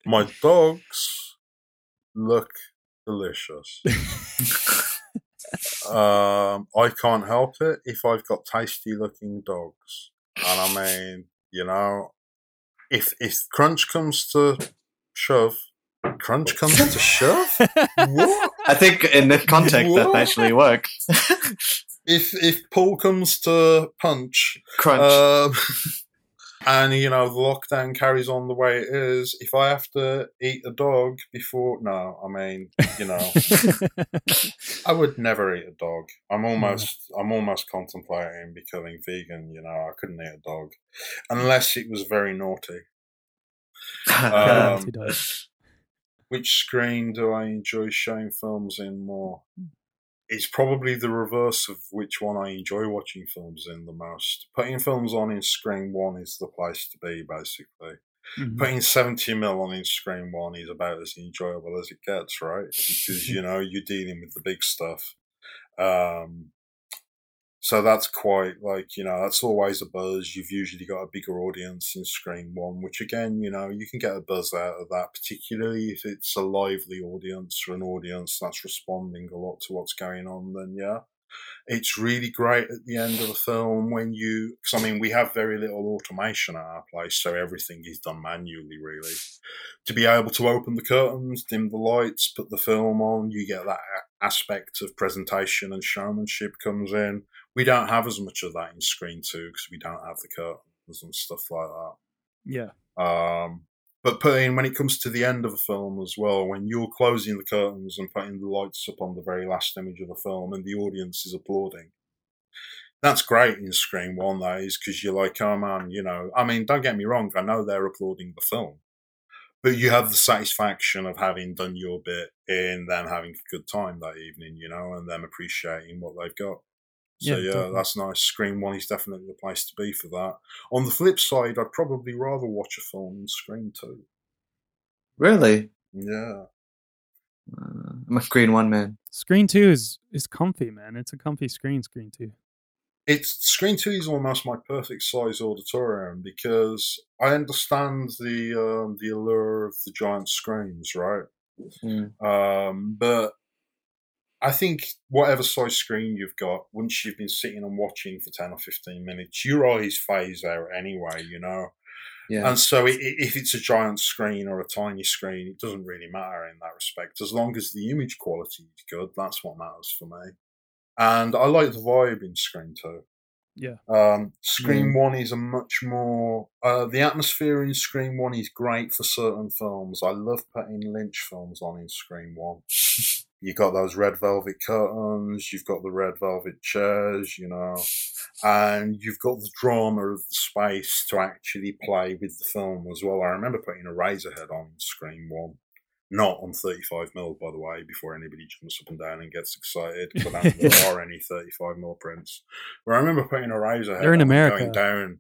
My dogs look delicious. um, I can't help it if I've got tasty looking dogs. And I mean, you know, if if crunch comes to shove, crunch comes to shove. What? I think in this context that actually works. If if pull comes to punch, Crunch. um, and you know the lockdown carries on the way it is. If I have to eat a dog before, no, I mean, you know, I would never eat a dog. I'm almost, I'm almost contemplating becoming vegan. You know, I couldn't eat a dog unless it was very naughty. Um. Which screen do I enjoy showing films in more? It's probably the reverse of which one I enjoy watching films in the most. Putting films on in screen one is the place to be, basically. Mhm. Putting 70 mil on in screen one is about as enjoyable as it gets, right? Because, you know, you're dealing with the big stuff. Um, so that's quite like, you know, that's always a buzz. You've usually got a bigger audience in screen one, which again, you know, you can get a buzz out of that, particularly if it's a lively audience or an audience that's responding a lot to what's going on, then yeah. It's really great at the end of the film when you, because I mean, we have very little automation at our place, so everything is done manually, really. To be able to open the curtains, dim the lights, put the film on, you get that aspect of presentation and showmanship comes in. We don't have as much of that in Screen 2 because we don't have the curtains and stuff like that. Yeah. Um, But putting when it comes to the end of a film as well, when you're closing the curtains and putting the lights up on the very last image of the film, and the audience is applauding, that's great in Screen One. That is because you're like, oh man, you know. I mean, don't get me wrong. I know they're applauding the film, but you have the satisfaction of having done your bit in them having a good time that evening, you know, and them appreciating what they've got. So Yeah, yeah, definitely. that's nice. Screen One is definitely the place to be for that. On the flip side, I'd probably rather watch a film than Screen Two. Really? Yeah. Uh, I'm a Screen One man. Screen two is is comfy, man. It's a comfy screen. Screen two. it's screen two is almost my perfect size auditorium because I understand the um, the allure of the giant screens, right? Mm. Um, but I think whatever size screen you've got, once you've been sitting and watching for ten or fifteen minutes, your eyes phase out anyway, you know. Yeah. And so, i i- if it's a giant screen or a tiny screen, it doesn't really matter in that respect. As long as the image quality is good, that's what matters for me. And I like the vibe in Screen Two. Yeah. Um, Screen One is a much more. Uh, the atmosphere in Screen One is great for certain films. I love putting Lynch films on in Screen One. You got those red velvet curtains. You've got the red velvet chairs. You know, and you've got the drama of the space to actually play with the film as well. I remember putting Eraserhead on Screen One. Not on 35 mil, by the way, before anybody jumps up and down and gets excited. Because I don't think there are any 35 mil prints. But I remember putting Eraserhead They're in America. going down,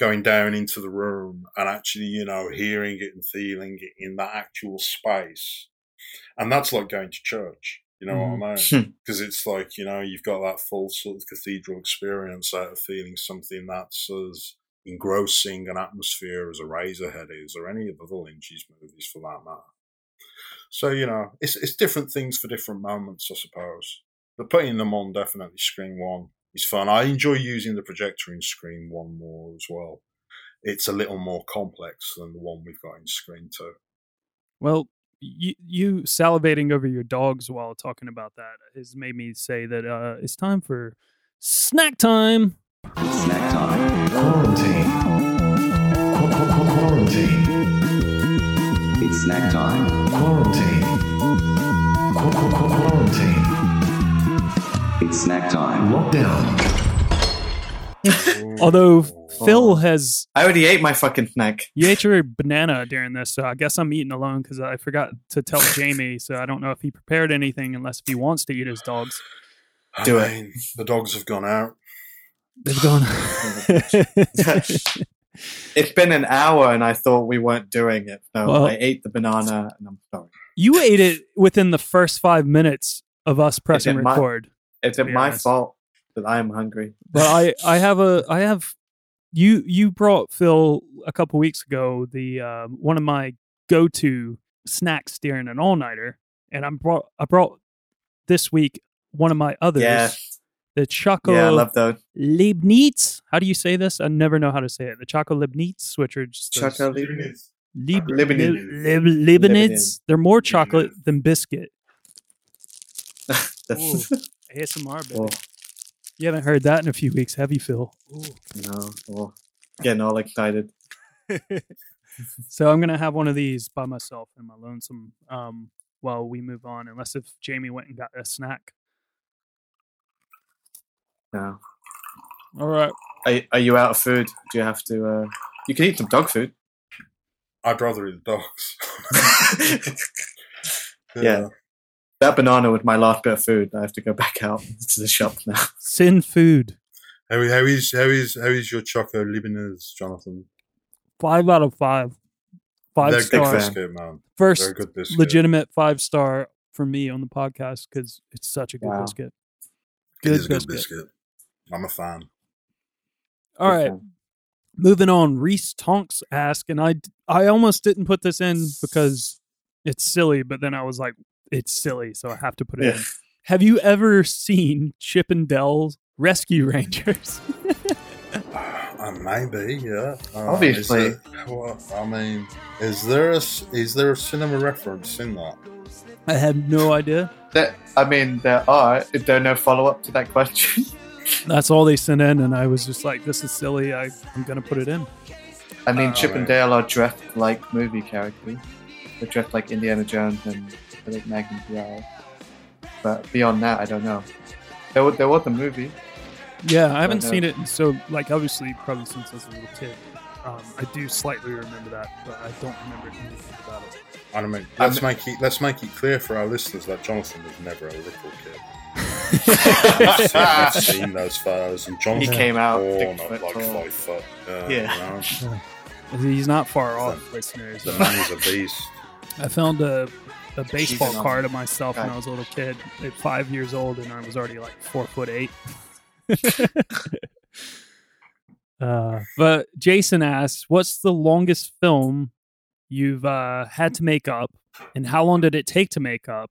going down into the room and actually, you know, hearing it and feeling it in that actual space. And that's like going to church. You know what I mm. mean? Hmm. because it's like you know you've got that full sort of cathedral experience out of feeling something that's as engrossing an atmosphere as Eraserhead is, or any of the Lynch's movies for that matter. So you know, it's it's different things for different moments, I suppose. But putting them on definitely Screen One is fun. I enjoy using the projector in Screen One more as well. It's a little more complex than the one we've got in Screen Two. Well, you, salivating over your dogs while talking about that has made me say that uh, it's time for snack time. Snack time. Quarantine. Qu- qu- qu- Quarantine. It's snack time. Quarantine. Qu- qu- qu- Quarantine. It's snack time. Lockdown. Mm. Although Ooh. Fil has I already ate my fucking snack. you ate your banana during this, so I guess I'm eating alone because I forgot to tell Jamie. So I don't know if he prepared anything unless if he wants to eat his dogs. I Do it. The dogs have gone out. They've gone. It's been an hour and I thought we weren't doing it. So Well- I ate the banana and I'm sorry. you ate it within the first five minutes of us pressing it my- record. It's To be my honest. fault that I am hungry. but I I have a I have you you brought Fil a couple weeks ago the um, one of my go to snacks during an all nighter, and I'm brought I brought this week one of my others, Yeah, the Choco yeah, I love those. Leibniz. How do you say this? I never know how to say it. The Choco Leibniz, which are just those- Chocolate. Leib- Leibniz. Leib- Leib- Leibniz. Leibniz. They're more chocolate than biscuit. That's- ASMR, baby. You haven't heard that in a few weeks, have you, Fil? no, oh, getting all excited. So I'm gonna have one of these by myself in my lonesome um, while we move on, unless if Jamie went and got a snack. No. All right. Are, are you out of food? Do you have to? Uh, you can eat some dog food. I'd rather eat the dogs. Yeah. That banana was my last bit of food. I have to go back out to the shop now. Sin food. How, how is how is how is your Choco Lebanese, Jonathan? Five out of five. Five They're star. biscuit, man. First good biscuit. legitimate five star for me on the podcast because it's such a good Wow. biscuit. Good is a good biscuit. biscuit. I'm a fan. All Big right. fan. moving on reese tonks asked and i i almost didn't put this in because it's silly but then i was like it's silly so i have to put it Yeah. in have you ever seen chip and dale's rescue rangers Uh, maybe, yeah. Uh, Obviously. there- well, I mean, is there a s- is there a cinema reference in that? i have no idea There, I mean, there are. Is there are no follow up to that question? that's all they sent in and i was just like this is silly I, i'm gonna put it in I mean, Uh, Chip and Dale are draft like movie characters. They draft like Indiana Jones and I think Magnum PI. But beyond that, I don't know. There was, there was a movie. Yeah, I haven't But, uh, seen it, so like obviously probably since I was a little kid. Um, I do slightly remember that, but I don't remember anything about it. I mean, let's make it let's make it clear for our listeners that Jonathan was never a little kid. We've seen, those photos, and Jonathan he came out born at like tall. five foot. Uh, Yeah. you know, He's not far off, listeners. the man is a beast. I found a, a baseball She's card of myself when I was a little kid at five years old, and I was already like four foot eight. uh, but Jason asks, "What's the longest film you've uh, had to make up, and how long did it take to make up?"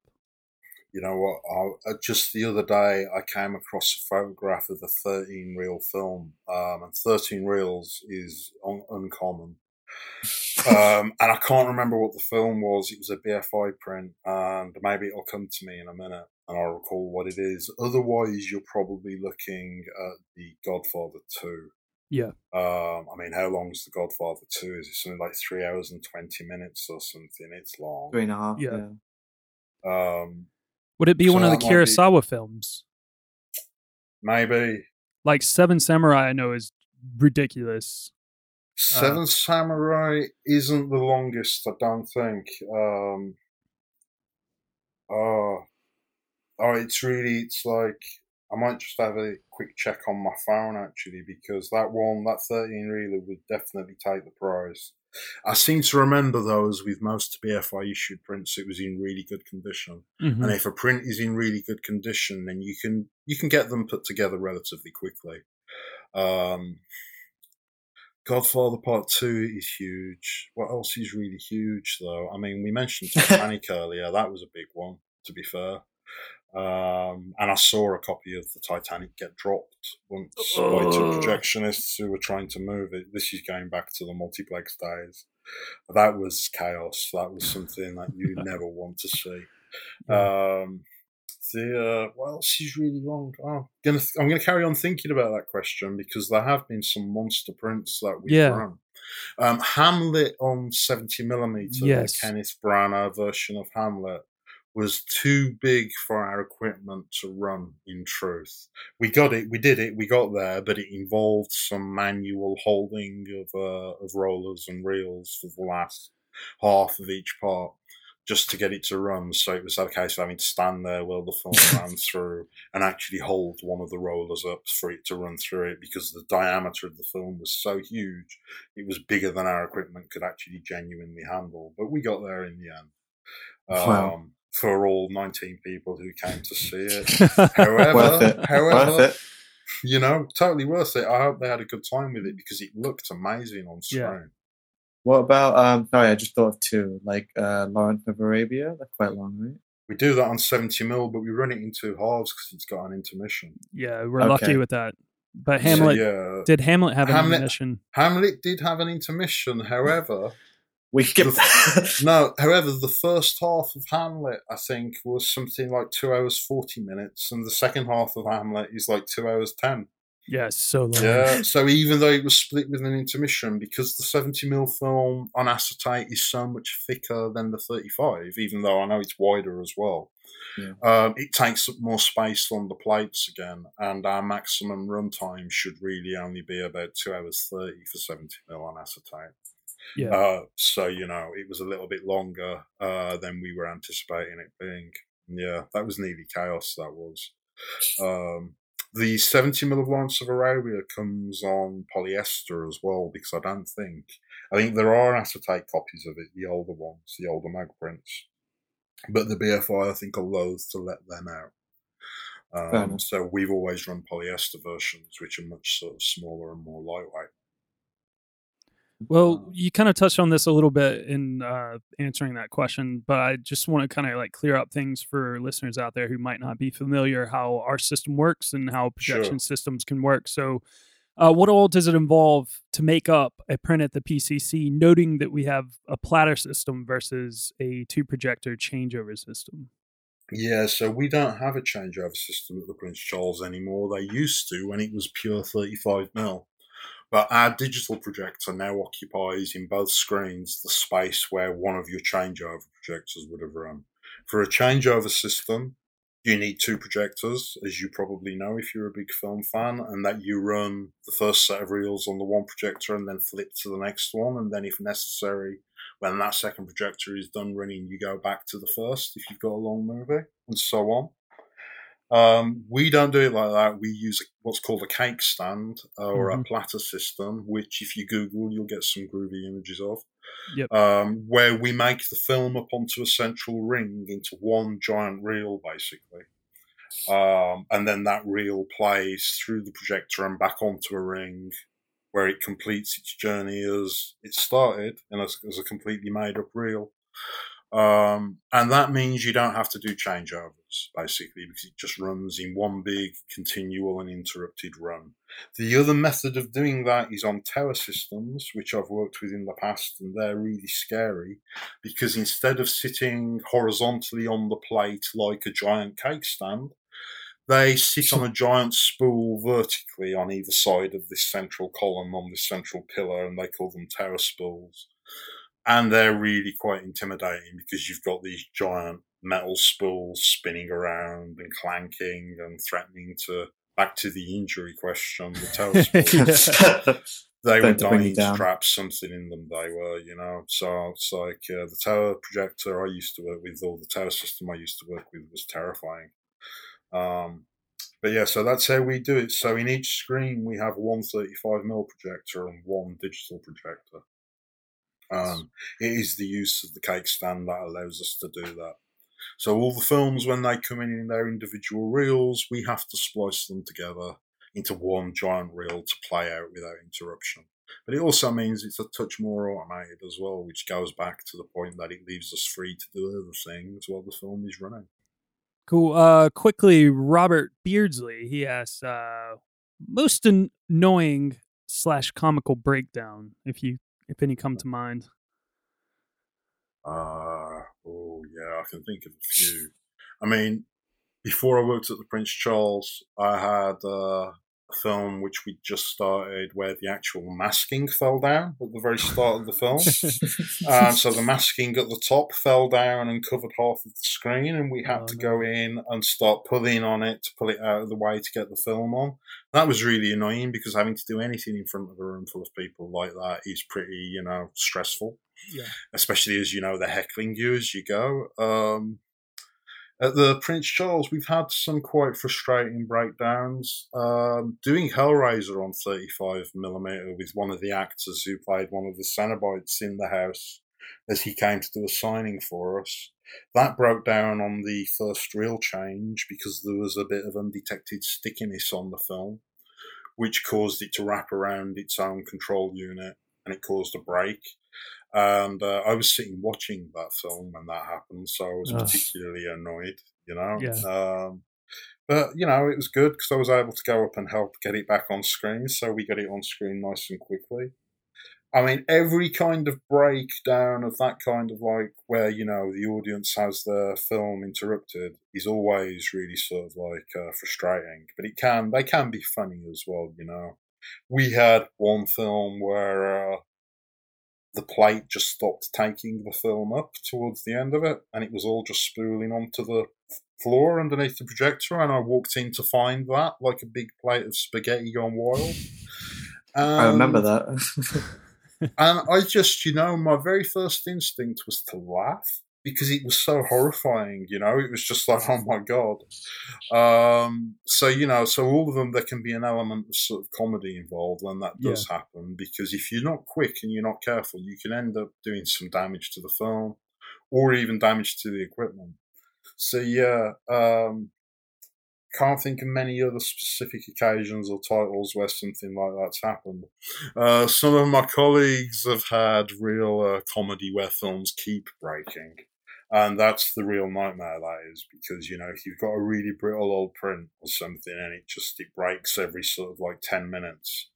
You know what? I, uh, just the other day, I came across a photograph of the 13 reel film, um, and 13 reels is un- uncommon. Um, and I can't remember what the film was. It was a BFI print, and maybe it'll come to me in a minute, and I'll recall what it is. Otherwise, you're probably looking at the Godfather 2. Yeah. Um, I mean, how long is the Godfather 2? Is it something like three hours and 20 minutes or something? It's long. Three and a half. Yeah. Yeah. Um, Would it be So one of the that might be- Kurosawa films? maybe. Like Seven Samurai, I know is ridiculous. Seven Samurai isn't the longest, I don't think. Um, oh, oh, it's really, it's like, I might just have a quick check on my phone actually, because that one, that 13 reeler would definitely take the prize. I seem to remember those with most BFI issued prints, it was in really good condition. Mhm. And if a print is in really good condition, then you can you can get them put together relatively quickly. Um, Godfather Part Two is huge. What else is really huge though? I mean, we mentioned Titanic earlier. That was a big one, to be fair. Um, and I saw a copy of the Titanic get dropped once by two projectionists who were trying to move it. This is going back to the multiplex days. That was chaos. That was something that you never want to see. Um, the uh, what else is really wrong? Oh, gonna th- I'm going to carry on thinking about that question because there have been some monster prints that we've Yeah. run. Um, Hamlet on 70 millimeter, Yes. the Kenneth Branagh version of Hamlet, was too big for our equipment to run. In truth, we got it, we did it, we got there, but it involved some manual holding of uh, of rollers and reels for the last half of each part just to get it to run. So it was a case of having to stand there while the film ran through and actually hold one of the rollers up for it to run through it because the diameter of the film was so huge. It was bigger than our equipment could actually genuinely handle. But we got there in the end. Um, Wow. For all 19 people who came to see it. However, it. however, you know, totally worth it. I hope they had a good time with it because it looked amazing on screen. Yeah. What about um? Sorry, I just thought of two. Like uh, Lawrence of Arabia. That's quite long, right? We do that on 70 mil, but we run it in two halves because it's got an intermission. Yeah, we're Okay. lucky with that. But So, Hamlet yeah. did Hamlet have an Hamlet- intermission? Hamlet did have an intermission, however, We skipped. no, however, the first half of Hamlet, I think, was something like two hours, 40 minutes, and the second half of Hamlet is like two hours, 10. Yeah, so long. Yeah, so even though it was split with an intermission, because the 70 mil film on acetate is so much thicker than the 35, even though I know it's wider as well, Yeah. um, it takes up more space on the plates again, and our maximum runtime should really only be about 2 hours 30 for 70 mil on acetate. Yeah. Uh, so, you know, it was a little bit longer uh, than we were anticipating it being. Yeah, that was nearly chaos, that was. Um, the 70 mil of Lawrence of Arabia comes on polyester as well, because I don't think, I think there are acetate copies of it, the older ones, the older mag prints. But the BFI, I think, are loath to let them out. Um, so we've always run polyester versions, which are much sort of smaller and more lightweight. Well, you kind of touched on this a little bit in uh, answering that question, but I just want to kind of like clear up things for listeners out there who might not be familiar how our system works and how projection Sure. systems can work. So, uh, what all does it involve to make up a print at the PCC? Noting that we have a platter system versus a two projector changeover system. Yeah, so we don't have a changeover system at the Prince Charles anymore. They used to when it was pure 35 mil. But our digital projector now occupies in both screens the space where one of your changeover projectors would have run. For a changeover system, you need two projectors, as you probably know if you're a big film fan, and that you run the first set of reels on the one projector and then flip to the next one, and then if necessary, when that second projector is done running, you go back to the first if you've got a long movie, and so on. Um, we don't do it like that. We use what's called a cake stand or Mhm. a platter system, which if you Google, you'll get some groovy images of. Yep. Um, where we make the film up onto a central ring into one giant reel, basically. Um, and then that reel plays through the projector and back onto a ring where it completes its journey as it started and as, as a completely made up reel. Um, and that means you don't have to do changeovers, basically, because it just runs in one big, continual, and interrupted run. The other method of doing that is on tower systems, which I've worked with in the past, and they're really scary because instead of sitting horizontally on the plate like a giant cake stand, they sit on a giant spool vertically on either side of this central column on this central pillar, and they call them tower spools and they're really quite intimidating because you've got these giant metal spools spinning around and clanking and threatening to back to the injury question the tower spools they were dying to trap something in them they were you know so it's like uh, the tower projector i used to work with or the tower system i used to work with was terrifying um but yeah, so that's how we do it. So in each screen, we have one 35mm projector and one digital projector. Um, it is the use of the cake stand that allows us to do that. So all the films, when they come in in their individual reels, we have to splice them together into one giant reel to play out without interruption. But it also means it's a touch more automated as well, which goes back to the point that it leaves us free to do other things while the film is running. Cool. Uh, quickly, Robert Beardsley. He asks, uh, most annoying slash comical breakdown, if you if any come to mind. Uh, yeah, I can think of a few. I mean, before I worked at the Prince Charles, I had uh, a film which we just started where the actual masking fell down at the very start of the film. um, so the masking at the top fell down and covered half of the screen, and we had Oh, to no. go in and start pulling on it to pull it out of the way to get the film on. That was really annoying because having to do anything in front of a room full of people like that is pretty, you know, stressful Yeah. especially as you know they're heckling you as you go. Um, at the Prince Charles, we've had some quite frustrating breakdowns. Um, doing Hellraiser on 35mm with one of the actors who played one of the Cenobites in the house as he came to do a signing for us. That broke down on the first reel change because there was a bit of undetected stickiness on the film, which caused it to wrap around its own control unit and it caused a break and uh, I was sitting watching that film when that happened, so I was particularly annoyed, you know. Yeah. Um, but you know, it was good because I was able to go up and help get it back on screen, so we got it on screen nice and quickly. I mean, every kind of breakdown of that kind of like where you know the audience has their film interrupted is always really sort of like uh, frustrating. But it can they can be funny as well, you know. We had one film where uh, the plate just stopped taking the film up towards the end of it, and it was all just spooling onto the floor underneath the projector. And I walked in to find that, like a big plate of spaghetti gone wild. I remember that. and I just, you know, my very first instinct was to laugh because it was so horrifying, you know, it was just like, oh my God. Um, so, you know, so all of them, there can be an element of sort of comedy involved when that does happen because if you're not quick and you're not careful, you can end up doing some damage to the film or even damage to the equipment. So, yeah, um, can't think of many other specific occasions or titles where something like that's happened. Uh, some of my colleagues have had real uh, comedy where films keep breaking. And that's the real nightmare, that is, because, you know, if you've got a really brittle old print or something and it just, it breaks every sort of like 10 minutes,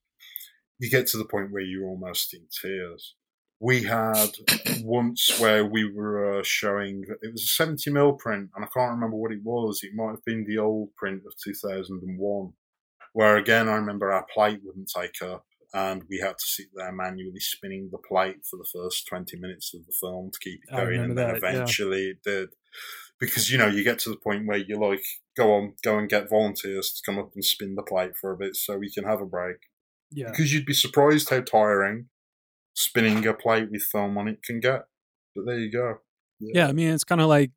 you get to the point where you're almost in tears. We had once where we were uh, showing, it was a 70 mil print, and I can't remember what it was. It might have been the old print of 2001, where again, I remember our plate wouldn't take up and we had to sit there manually spinning the plate for the first 20 minutes of the film to keep it going. And then that, yeah. eventually it did. Because, you know, you get to the point where you're like, go on, go and get volunteers to come up and spin the plate for a bit so we can have a break. Yeah. Because you'd be surprised how tiring spinning a plate with film on it can get. But there you go. Yeah, I mean it's kind of like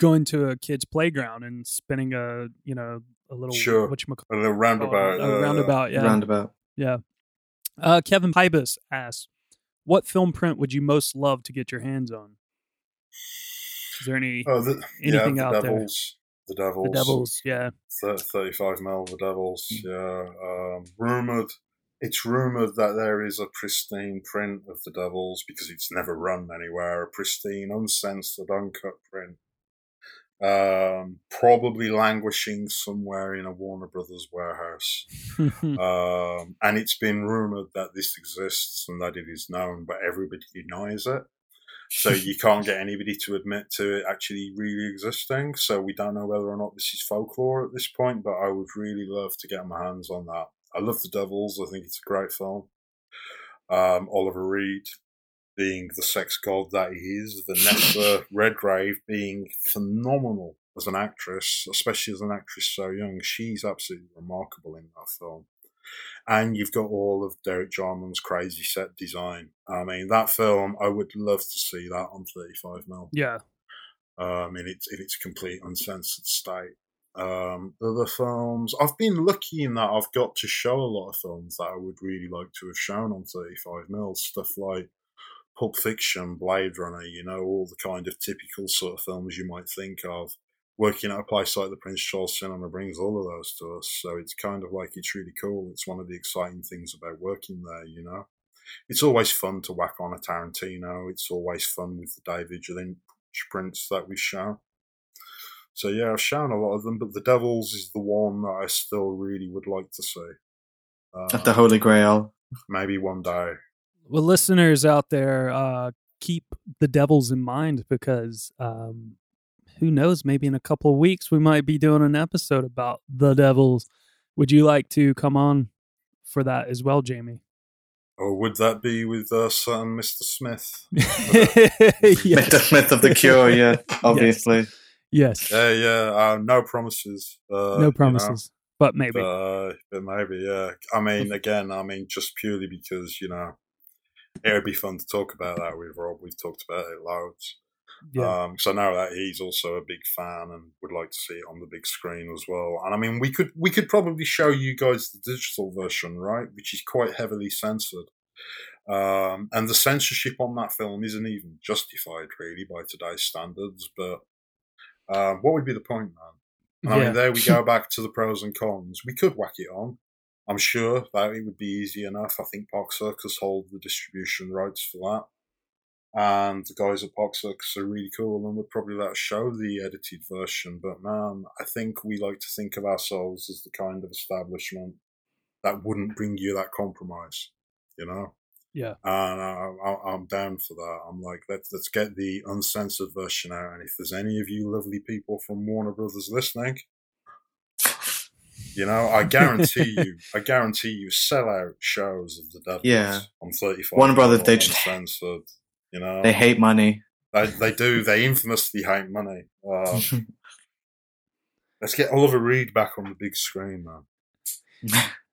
going to a kid's playground and spinning a you know a little Sure. what you A little roundabout. a uh, roundabout. Yeah, Roundabout. Yeah. Uh, Kevin Pybus asks, "What film print would you most love to get your hands on?" Is there any Oh, the, anything yeah, out the there? Devils. The Devils. the Devils? Yeah, Thir- 35 mil, the Devils. Mm. Yeah. Um, rumored. It's rumored that there is a pristine print of the Devils because it's never run anywhere. A pristine, uncensored, uncut print. Um, probably languishing somewhere in a Warner Brothers warehouse. Um, and it's been rumored that this exists and that it is known, but everybody denies it. So you can't get anybody to admit to it actually really existing. So we don't know whether or not this is folklore at this point, but I would really love to get my hands on that. I love The Devils. I think it's a great film. Um, Oliver Reed being the sex god that he is, Vanessa Redgrave being phenomenal as an actress, especially as an actress so young. She's absolutely remarkable in that film and you've got all of Derek Jarman's crazy set design. I mean, that film, I would love to see that on 35 mil yeah. um, in its in its complete uncensored state. Um, other films, I've been lucky in that I've got to show a lot of films that I would really like to have shown on 35 mil. Stuff like Pulp Fiction, Blade Runner, you know, all the kind of typical sort of films you might think of. Working at a place like the Prince Charles Cinema brings all of those to us, so it's kind of like it's really cool. It's one of the exciting things about working there, you know. It's always fun to whack on a Tarantino. It's always fun with the David Lynch prints that we've shown. So yeah, I've shown a lot of them, but the Devils is the one that I still really would like to see. Uh, the Holy Grail. maybe one day. Well, listeners out there, uh, keep the Devils in mind because um, who knows? Maybe in a couple of weeks we might be doing an episode about the Devils. Would you like to come on for that as well, Jamie? Or would that be with uh, certain Mr. Smith? Yes. myth of the cure, yeah, obviously. yes. Yeah, yeah. Uh, no promises. Uh, you no know, promises, but maybe. but, but maybe, yeah. I mean, again, I mean, just purely because you know, it would be fun to talk about that with Rob. We've talked about it loads. yeah. Um, so now that he's also a big fan and would like to see it on the big screen as well. And I mean, we could we could probably show you guys the digital version, right? Which is quite heavily censored. Um, and the censorship on that film isn't even justified, really, by today's standards. But um, what would be the point, man? And I Yeah. mean, there we go back to the pros and cons. We could whack it on. I'm sure that it would be easy enough. I think Park Circus hold the distribution rights for that. And the guys at Park Circus are really cool and would probably let us show the edited version. But man, I think we like to think of ourselves as the kind of establishment that wouldn't bring you that compromise, you know? Yeah. And I, I, I'm down for that. I'm like, let's let's get the uncensored version out. And if there's any of you lovely people from Warner Brothers listening, you know, I guarantee you, I guarantee you, sell out shows of the Devils Yeah. on 35. One brother, they just- uncensored. You know, They hate money. they, they do. They infamously hate money. Um, let's get Oliver Reed back on the big screen, man.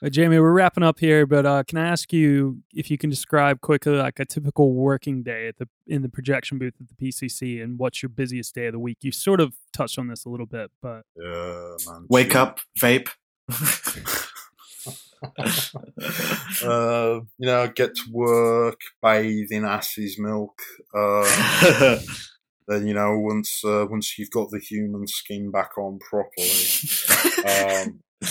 Uh, Jamie, we're wrapping up here, but uh, can I ask you if you can describe quickly like a typical working day at the in the projection booth at the PCC and what's your busiest day of the week? You sort of touched on this a little bit, but Yeah, man. Wake Gee. up, vape. uh, you know, get to work, bathe in ass's milk. Uh, then you know, once uh, once you've got the human skin back on properly. Um,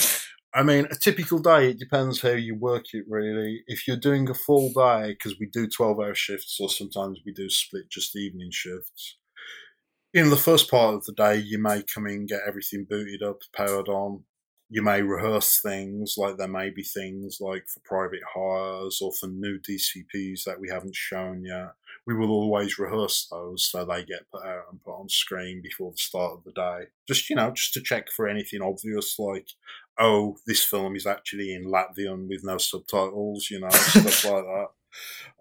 I mean, a typical day, it depends how you work it, really. If you're doing a full day, because we do 12 hour shifts, or sometimes we do split just evening shifts. In the first part of the day, you may come in, get everything booted up, powered on. You may rehearse things, like there may be things like for private hires or for new DCPs that we haven't shown yet. We will always rehearse those so they get put out and put on screen before the start of the day. Just, you know, just to check for anything obvious like oh, this film is actually in Latvian with no subtitles, you know, stuff like that.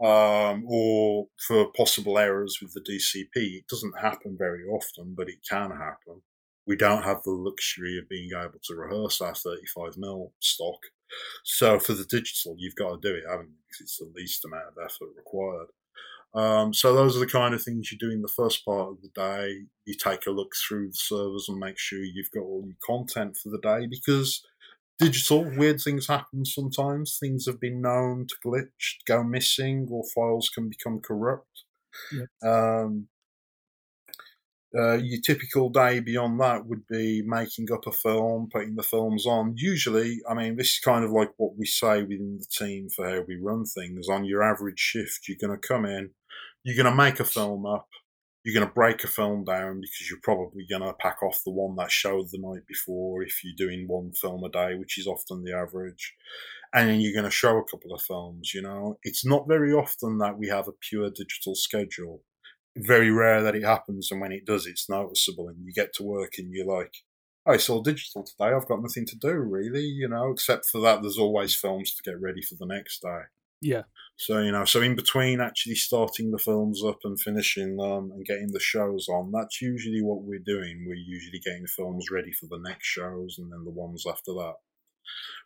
Um, or for possible errors with the DCP. It doesn't happen very often, but it can happen. We don't have the luxury of being able to rehearse our 35mm stock. So for the digital, you've got to do it, haven't you? Because it's the least amount of effort required. Um, so those are the kind of things you do in the first part of the day. You take a look through the servers and make sure you've got all your content for the day because digital weird things happen sometimes. Things have been known to glitch, go missing, or files can become corrupt. Yep. Um, uh, your typical day beyond that would be making up a film, putting the films on. Usually, I mean, this is kind of like what we say within the team for how we run things. On your average shift, you're going to come in, you're going to make a film up, you're going to break a film down because you're probably going to pack off the one that showed the night before if you're doing one film a day, which is often the average. And then you're going to show a couple of films, you know. It's not very often that we have a pure digital schedule very rare that it happens, and when it does, it's noticeable. And you get to work, and you're like, "Oh, it's all digital today. I've got nothing to do, really, you know." Except for that, there's always films to get ready for the next day. Yeah. So you know, so in between actually starting the films up and finishing them and getting the shows on, that's usually what we're doing. We're usually getting films ready for the next shows and then the ones after that.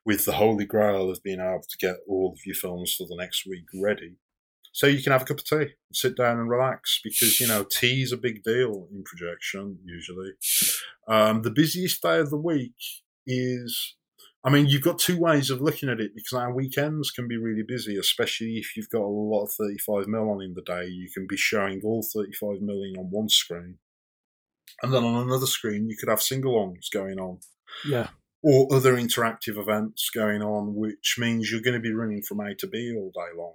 With the holy grail of being able to get all of your films for the next week ready so you can have a cup of tea, sit down and relax because you know tea is a big deal in projection usually. Um, the busiest day of the week is, I mean, you've got two ways of looking at it because our weekends can be really busy, especially if you've got a lot of 35 mil on in the day. You can be showing all 35 million on one screen, and then on another screen you could have sing-alongs going on Yeah. or other interactive events going on, which means you're going to be running from A to B all day long.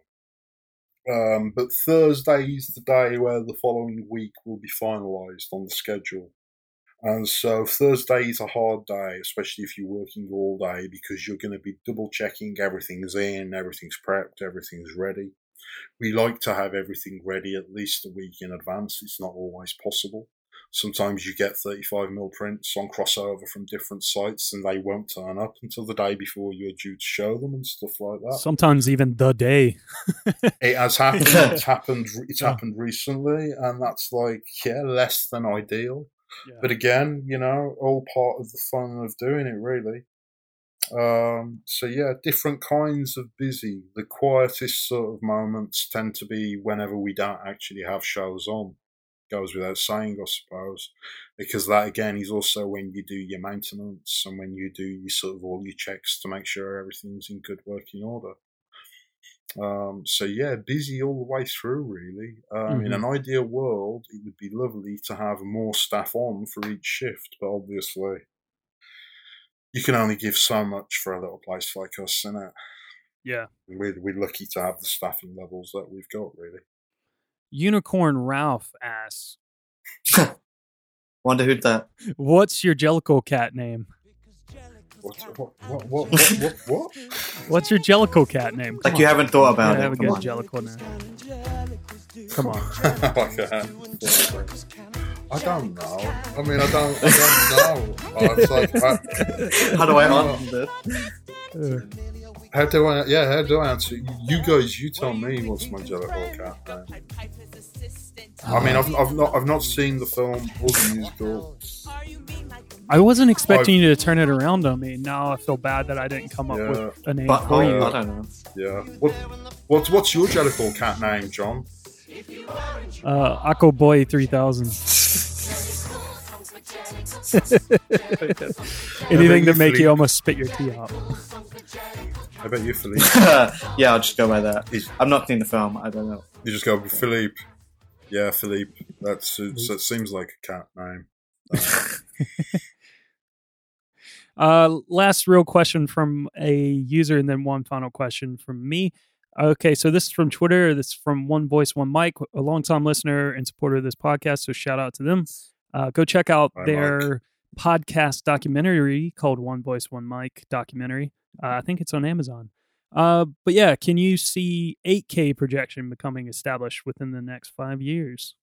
Um, but Thursday is the day where the following week will be finalised on the schedule. And so Thursday is a hard day, especially if you're working all day, because you're going to be double checking everything's in, everything's prepped, everything's ready. We like to have everything ready at least a week in advance. It's not always possible. Sometimes you get 35 mil prints on crossover from different sites and they won't turn up until the day before you're due to show them and stuff like that. Sometimes even the day. It has happened. it's happened. It's happened recently, and that's like yeah, less than ideal. Yeah. But again, you know, all part of the fun of doing it, really. Um, so yeah, different kinds of busy. The quietest sort of moments tend to be whenever we don't actually have shows on. Goes without saying, I suppose, because that again is also when you do your maintenance and when you do your sort of all your checks to make sure everything's in good working order. Um, so yeah, busy all the way through. Really, um, in an ideal world, it would be lovely to have more staff on for each shift, but obviously, you can only give so much for a little place like us, innit? Yeah. We're, we're lucky to have the staffing levels that we've got, really. Unicorn Ralph asks, Wonder who that. "What's your Jellicle cat name? What? What? What? What? What? what, what? What's your Jellicle cat name? Like Come you on. haven't thought about Yeah, have a it. good Come on. Jellicle name. Come on. like that. I don't know. I mean, I don't. I don't know. It's like, I, How do I know. answer this? Uh, How do I? Yeah, how do I answer? You guys, you tell me what's my Jellicle cat name. I mean, I've, I've not I've not seen the film or the musical. I wasn't expecting you to turn it around on me. Now I feel bad that I didn't come up Yeah. with a name But for oh, you. I don't know. Yeah. What what's what's your Jellicle cat name, John? Uh, Aqua Boy 3000. Anything you to make you almost spit your tea out. I bet you Philippe. yeah, I'll just go by that. He's- I'm not seeing the film. I don't know. You just go with Philippe. Yeah, Philippe. That's it's, that seems like a cat name. Uh, last real question from a user, and then one final question from me. Okay, so this is from Twitter. This is from One Voice, One Mic, a longtime listener and supporter of this podcast. So shout out to them. Uh, go check out Hi, their podcast documentary called One Voice, One Mic documentary. Uh, I think it's on Amazon. Uh, but yeah, can you see 8K projection becoming established within the next five years?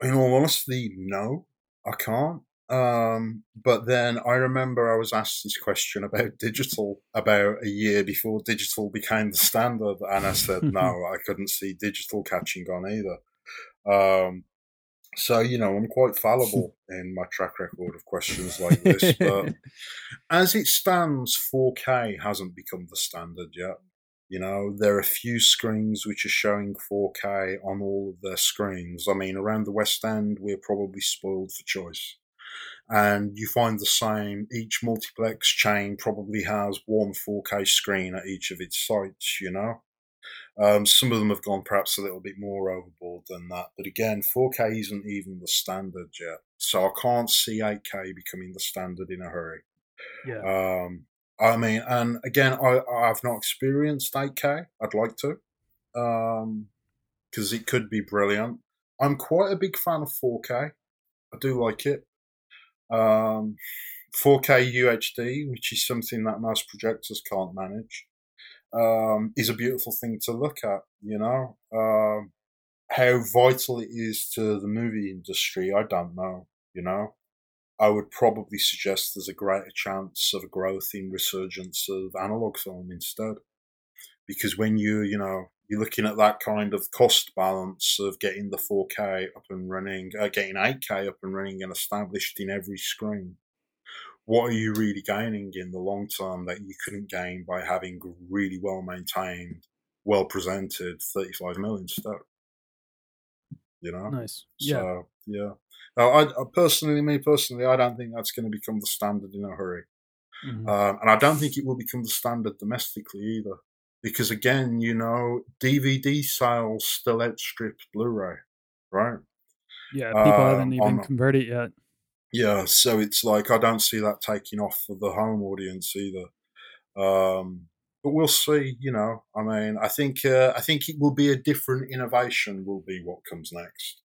In all honesty, no, I can't. Um, but then I remember I was asked this question about digital about a year before digital became the standard, and I said no, I couldn't see digital catching on either. Um, so you know, I'm quite fallible in my track record of questions like this. But as it stands, 4K hasn't become the standard yet. You know, there are a few screens which are showing 4K on all of their screens. I mean, around the West End, we're probably spoiled for choice. And you find the same, each multiplex chain probably has one 4K screen at each of its sites, you know? Um, some of them have gone perhaps a little bit more overboard than that. But again, 4K isn't even the standard yet. So I can't see 8K becoming the standard in a hurry. Yeah. Um, I mean, and again, I, I've not experienced 8K. I'd like to, because it could be brilliant. I'm quite a big fan of 4K. I do like it. Um, 4K UHD, which is something that most projectors can't manage, um, is a beautiful thing to look at. You know, um, how vital it is to the movie industry, I don't know. You know, I would probably suggest there's a greater chance of a growth in resurgence of analog film instead. Because when you, you know, you're looking at that kind of cost balance of getting the 4K up and running, uh, getting 8K up and running and established in every screen, what are you really gaining in the long term that you couldn't gain by having really well maintained, well presented 35 million stuff? You know? Nice. Yeah. So, yeah. Now, I, I personally, me personally, I don't think that's going to become the standard in a hurry. Mhm. Um, and I don't think it will become the standard domestically either. Because again, you know, DVD sales still outstrip Blu ray, right? yeah. People haven't um, even on- converted yet. Yeah, so it's like I don't see that taking off for the home audience either. Um, but we'll see. You know, I mean, I think uh, I think it will be a different innovation. Will be what comes next,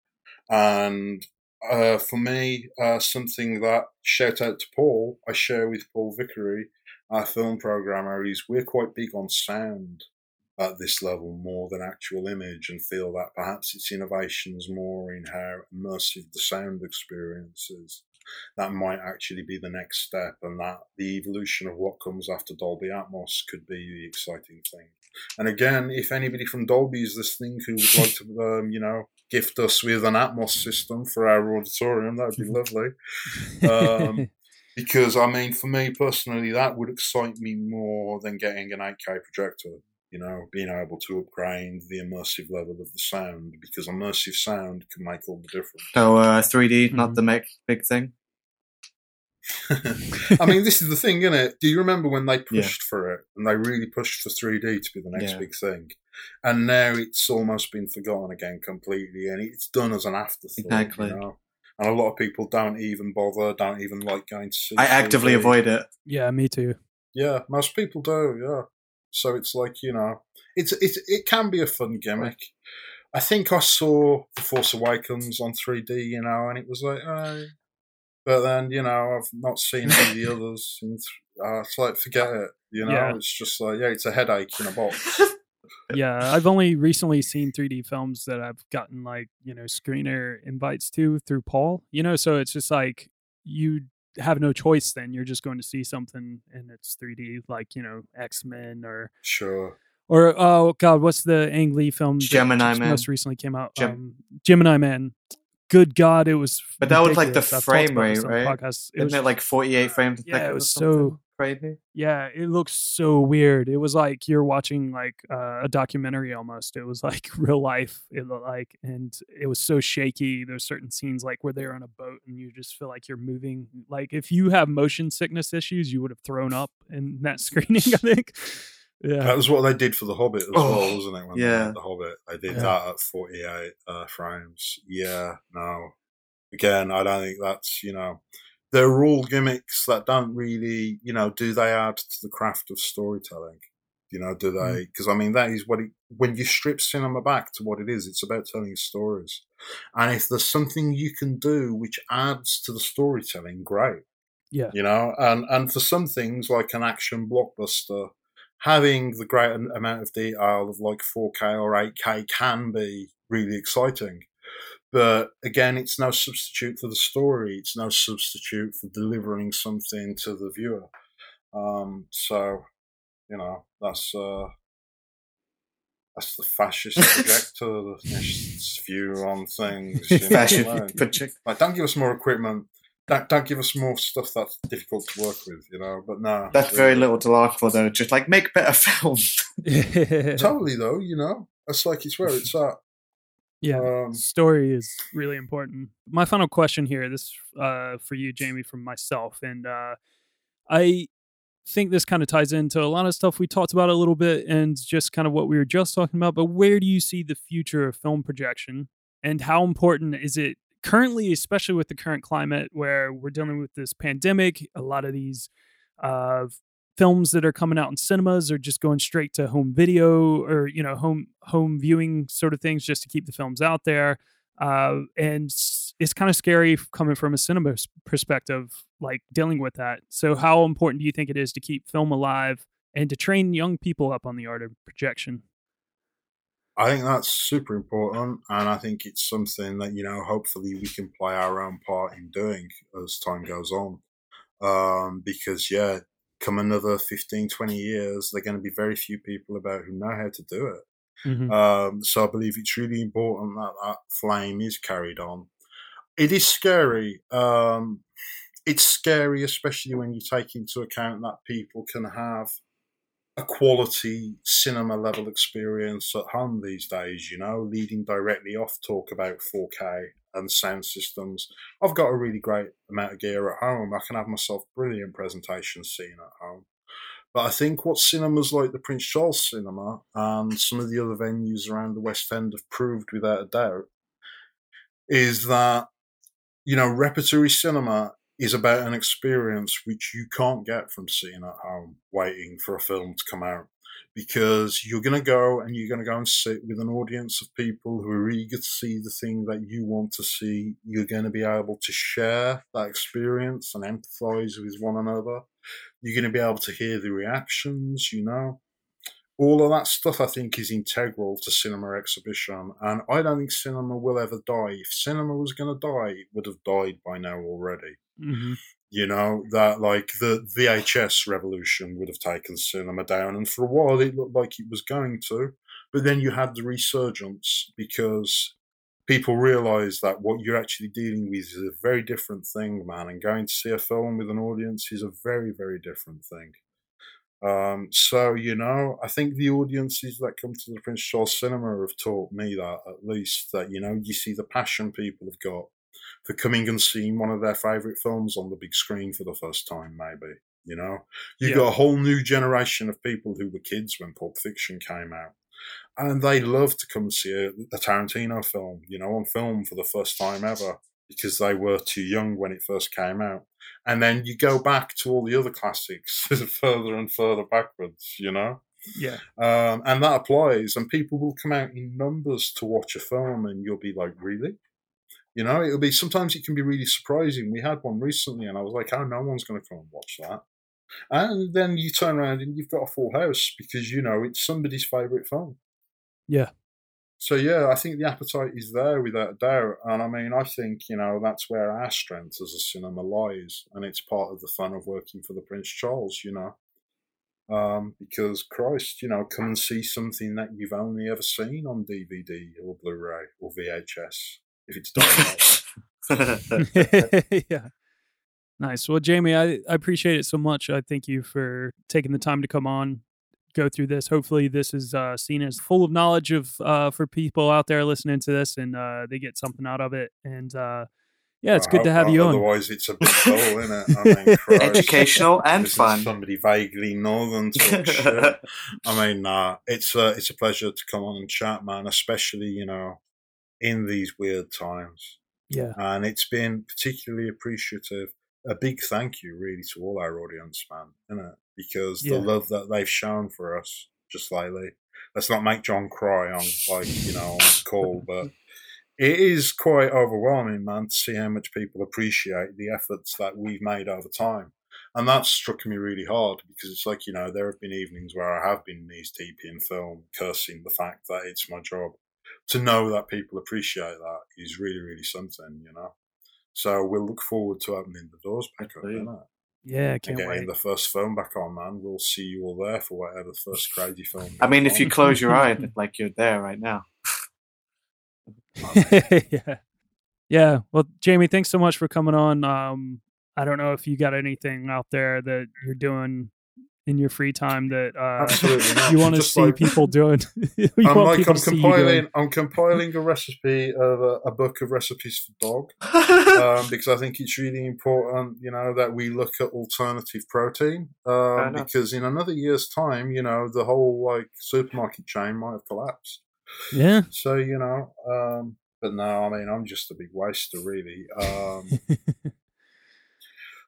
and uh, for me, uh, something that shout out to Paul, I share with Paul Vickery, our film programmer, is we're quite big on sound at this level more than actual image, and feel that perhaps its innovations more in how immersive the sound experience is that might actually be the next step, and that the evolution of what comes after Dolby Atmos could be the exciting thing. And again, if anybody from Dolby is listening who would like to, um, you know, gift us with an Atmos system for our auditorium, that would be lovely. Um, because I mean, for me personally, that would excite me more than getting an 8K projector. You know, being able to upgrade the immersive level of the sound because immersive sound can make all the difference. So uh, 3D, not Mhm. the make, big thing. I mean, this is the thing, isn't it? Do you remember when they Yeah. pushed for it and they really pushed for 3D to be the next Yeah. big thing? And now it's almost been forgotten again completely, and it's done as an afterthought. Exactly. You know? And a lot of people don't even bother, don't even like going to see. I actively 3D. avoid it. Yeah, me too. Yeah, most people do. Yeah, so it's like you know, it's it's it can be a fun gimmick. I think I saw The Force Awakens on 3D, you know, and it was like, oh. but then you know, I've not seen any of the others. And uh, it's like, forget it. You know, Yeah. it's just like, yeah, it's a headache in a box. yeah i've only recently seen 3d films that i've gotten like you know screener invites to through paul you know so it's just like you have no choice then you're just going to see something and it's 3d like you know x-men or sure. or oh god what's the ang lee film Gemini just Man. most recently came out Gem- um, gemini man good god it was But that was like the ridiculous. I've talked frame rate, right? podcasts. It Isn't was it like 48 frames a Yeah, it second? or was something? so- crazy. Yeah, it looks so weird. It was like you're watching like uh, a documentary almost. It was like real life. It looked like, and it was so shaky. There's certain scenes like where they're on a boat and you just feel like you're moving. Like if you have motion sickness issues, you would have thrown up in that screening. I think. Yeah. That was what they did for The Hobbit as Oh, well, wasn't it? When yeah. The Hobbit, they did Yeah. that at 48 uh, frames. Yeah, no. Again, I don't think that's, you know, they're all gimmicks that don't really, you know, do they add to the craft of storytelling? You know, do Mm. they? Because I mean, that is what it, when you strip cinema back to what it is, it's about telling stories. And if there's something you can do which adds to the storytelling, great yeah. you know and and for some things like an action blockbuster having the great amount of detail of like 4k or 8k can be really exciting But again, it's no substitute for the story. It's no substitute for delivering something to the viewer. Um, so, you know, that's uh, that's the fascist projector, the fascist view on things. You know what I mean? Fashion project. Like, don't give us more equipment. Don't, don't give us more stuff that's difficult to work with, you know. But no, That's very little to ask for, though. Just like make better films. Totally though, you know. That's like it's where it's at. Yeah, Um, story is really important. My final question here, this uh, for you, Jamie, from myself, and uh, I think this kind of ties into a lot of stuff we talked about a little bit, and just kind of what we were just talking about. But where do you see the future of film projection, and how important is it currently, especially with the current climate where we're dealing with this pandemic? A lot of these uh, films that are coming out in cinemas are just going straight to home video or you know home home viewing sort of things just to keep the films out there uh, and it's kind of scary coming from a cinema perspective like dealing with that so how important do you think it is to keep film alive and to train young people up on the art of projection I think that's super important, and I think it's something that you know. Hopefully, we can play our own part in doing as time goes on. Um, because yeah, come another 15, 20 years, there are going to be very few people about who know how to do it. Mhm. Um, so I believe it's really important that that flame is carried on. It is scary. Um, it's scary, especially when you take into account that people can have a quality cinema level experience at home these days, you know, leading directly off talk about 4K and sound systems. I've got a really great amount of gear at home. I can have myself brilliant presentations seen at home. But I think what cinemas like the Prince Charles Cinema and some of the other venues around the West End have proved without a doubt is that, you know, repertory cinema is about an experience which you can't get from seeing at home waiting for a film to come out because you're going to go and you're going to go and sit with an audience of people who are eager to see the thing that you want to see. You're going to be able to share that experience and empathize with one another. You're going to be able to hear the reactions, you know. All of that stuff, I think, is integral to cinema exhibition. And I don't think cinema will ever die. If cinema was going to die, it would have died by now already mm-hmm. You know that like the VHS revolution would have taken cinema down, and for a while it looked like it was going to, but then you had the resurgence because people realised that what you're actually dealing with is a very different thing, man, and going to see a film with an audience is a very very different thing. Um, so you know, I think the audiences that come to the Prince Charles Cinema have taught me that at least that you know you see the passion people have got for coming and seeing one of their favourite films on the big screen for the first time, maybe. You know, you've Yeah. got a whole new generation of people who were kids when Pulp Fiction came out. And they love to come see a, a Tarantino film, you know, on film for the first time ever because they were too young when it first came out. And then you go back to all the other classics further and further backwards, you know? yeah Um, and that applies, and people will come out in numbers to watch a film, and you'll be like, really? You know, it'll be sometimes it can be really surprising. We had one recently, and I was like, oh, no one's going to come and watch that. And then you turn around and you've got a full house because, you know, it's somebody's favourite film. yeah So, yeah, I think the appetite is there without a doubt. And I mean, I think, you know, that's where our strength as a cinema lies. And it's part of the fun of working for the Prince Charles, you know. Um, because Christ, you know, come and see something that you've only ever seen on DVD or Blu-ray or VHS if it's done yeah. Nice. Well, Jamie, I, I appreciate it so much. I thank you for taking the time to come on, go through this. Hopefully, this is uh, seen as full of knowledge of uh, for people out there listening to this, and uh, they get something out of it. And uh, yeah, it's I good to have not, you on. Otherwise, it's a bit dull, isn't it? I mean, Christ. Educational and This fun. Somebody vaguely northern talk shit. I mean, nah, it's a it's a pleasure to come on and chat, man. Especially you know, in these weird times, Yeah. and it's been particularly appreciative. A big thank you, really, to all our audience, man, isn't it? Because Yeah. the love that they've shown for us just lately. Let's not make John cry on like you know on this call, but it is quite overwhelming, man, to see how much people appreciate the efforts that we've made over time. And that struck me really hard because it's like, you know, there have been evenings where I have been knees deep in film, cursing the fact that it's my job. To know that people appreciate that is really, really something, you know. So we'll look forward to opening the doors back up, Brilliant. innit? Yeah, And can't getting wait. the first film back on, man. We'll see you all there for whatever the first crazy film. I mean, if you close your eye, like you're there right now. yeah. Yeah. Well, Jamie, thanks so much for coming on. Um, I don't know if you got anything out there that you're doing in your free time that uh, you want to see like- people doing. you I'm want like people I'm to see you doing. compiling I'm compiling a recipe of a, a book of recipes for dog um, because I think it's really important, you know, that we look at alternative protein um, because in another year's time, you know, the whole like supermarket chain might have collapsed. Yeah. So you know, um, but no, I mean, I'm just a big waster, really.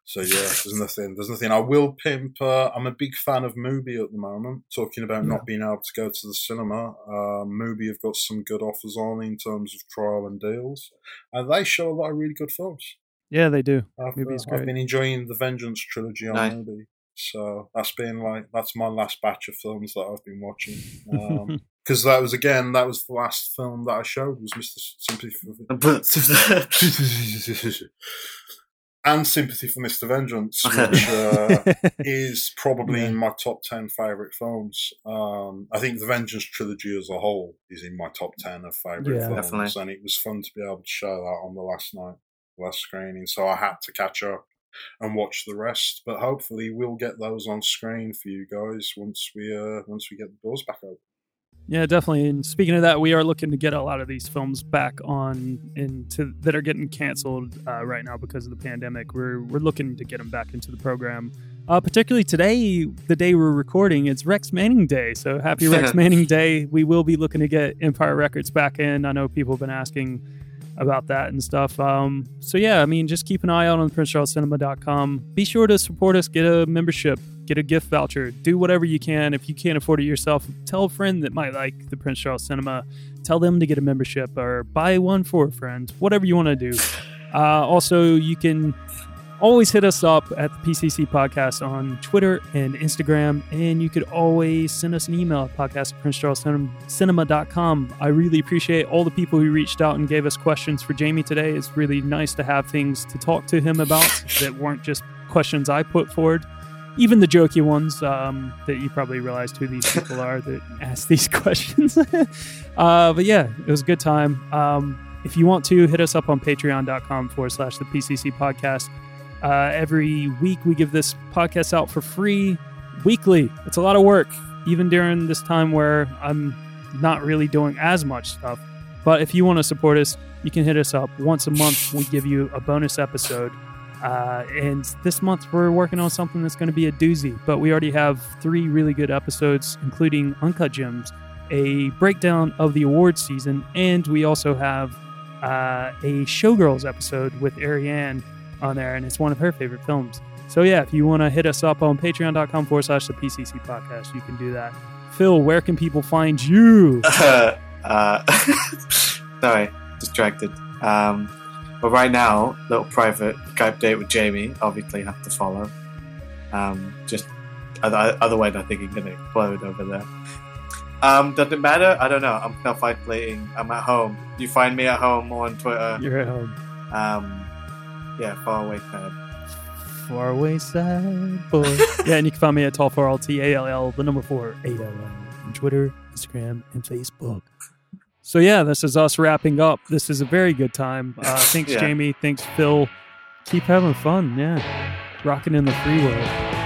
So yeah, there's nothing. There's nothing. I will pimp. Uh, I'm a big fan of Mubi at the moment. Talking about Yeah. not being able to go to the cinema, uh, Mubi have got some good offers on in terms of trial and deals, and they show a lot of really good films. Yeah, they do. I've, Mubi's uh, I've been enjoying the Vengeance trilogy on Nice. Mubi. So that's been like that's my last batch of films that I've been watching. Um, because that was again that was the last film that I showed was Mr. Sympathy for and Sympathy for Mr. Vengeance, which uh, is probably in my top ten favorite films. Um, I think the Vengeance trilogy as a whole is in my top ten of favorite Yeah. films, Definitely. and it was fun to be able to show that on the last night, last screening. So I had to catch up and watch the rest, but hopefully we'll get those on screen for you guys once we uh, once we get the doors back open. Yeah, definitely. And speaking of that, we are looking to get a lot of these films back on into that are getting canceled uh, right now because of the pandemic. We're we're looking to get them back into the program. Uh, particularly today, the day we're recording, it's Rex Manning Day. So happy Rex Manning Day! We will be looking to get Empire Records back in. I know people have been asking about that and stuff. Um, so yeah, I mean, just keep an eye out on PrinceCharlesCinema.com. Be sure to support us. Get a membership. Get a gift voucher. Do whatever you can. If you can't afford it yourself, tell a friend that might like the Prince Charles Cinema. Tell them to get a membership or buy one for a friend. Whatever you want to do. Uh, also, you can always hit us up at the PCC Podcast on Twitter and Instagram. And you could always send us an email at podcast at princecharlescinema.com. I really appreciate all the people who reached out and gave us questions for Jamie today. It's really nice to have things to talk to him about that weren't just questions I put forward. Even the jokey ones um, that you probably realized who these people are that ask these questions. uh, but yeah, it was a good time. Um, if you want to, hit us up on patreon.com forward slash the PCC podcast. Uh, every week we give this podcast out for free weekly. It's a lot of work, even during this time where I'm not really doing as much stuff. But if you want to support us, you can hit us up once a month. We give you a bonus episode. Uh, and this month we're working on something that's going to be a doozy. But we already have three really good episodes, including Uncut Gems, a breakdown of the awards season, and we also have uh, a Showgirls episode with Ariane on there, and it's one of her favorite films. So yeah, if you want to hit us up on patreon.com forward slash the PCC podcast, you can do that. Fil, where can people find you? uh, uh, sorry, distracted. Um, but right now, little private Skype date with Jamie. Obviously, have to follow. Um, just other- otherwise, I think he's gonna explode over there. Um, does it matter? I don't know. I'm self isolating. I'm at home. You find me at home on Twitter. You're at home. Um, yeah, far away side. Far away side boy. yeah, and you can find me at tall 4 L T A L L, the number four, A L L, on Twitter, Instagram, and Facebook. So yeah, this is us wrapping up. This is a very good time. Uh, thanks, Yeah. Jamie. Thanks, Fil. Keep having fun. Yeah, rocking in the free world.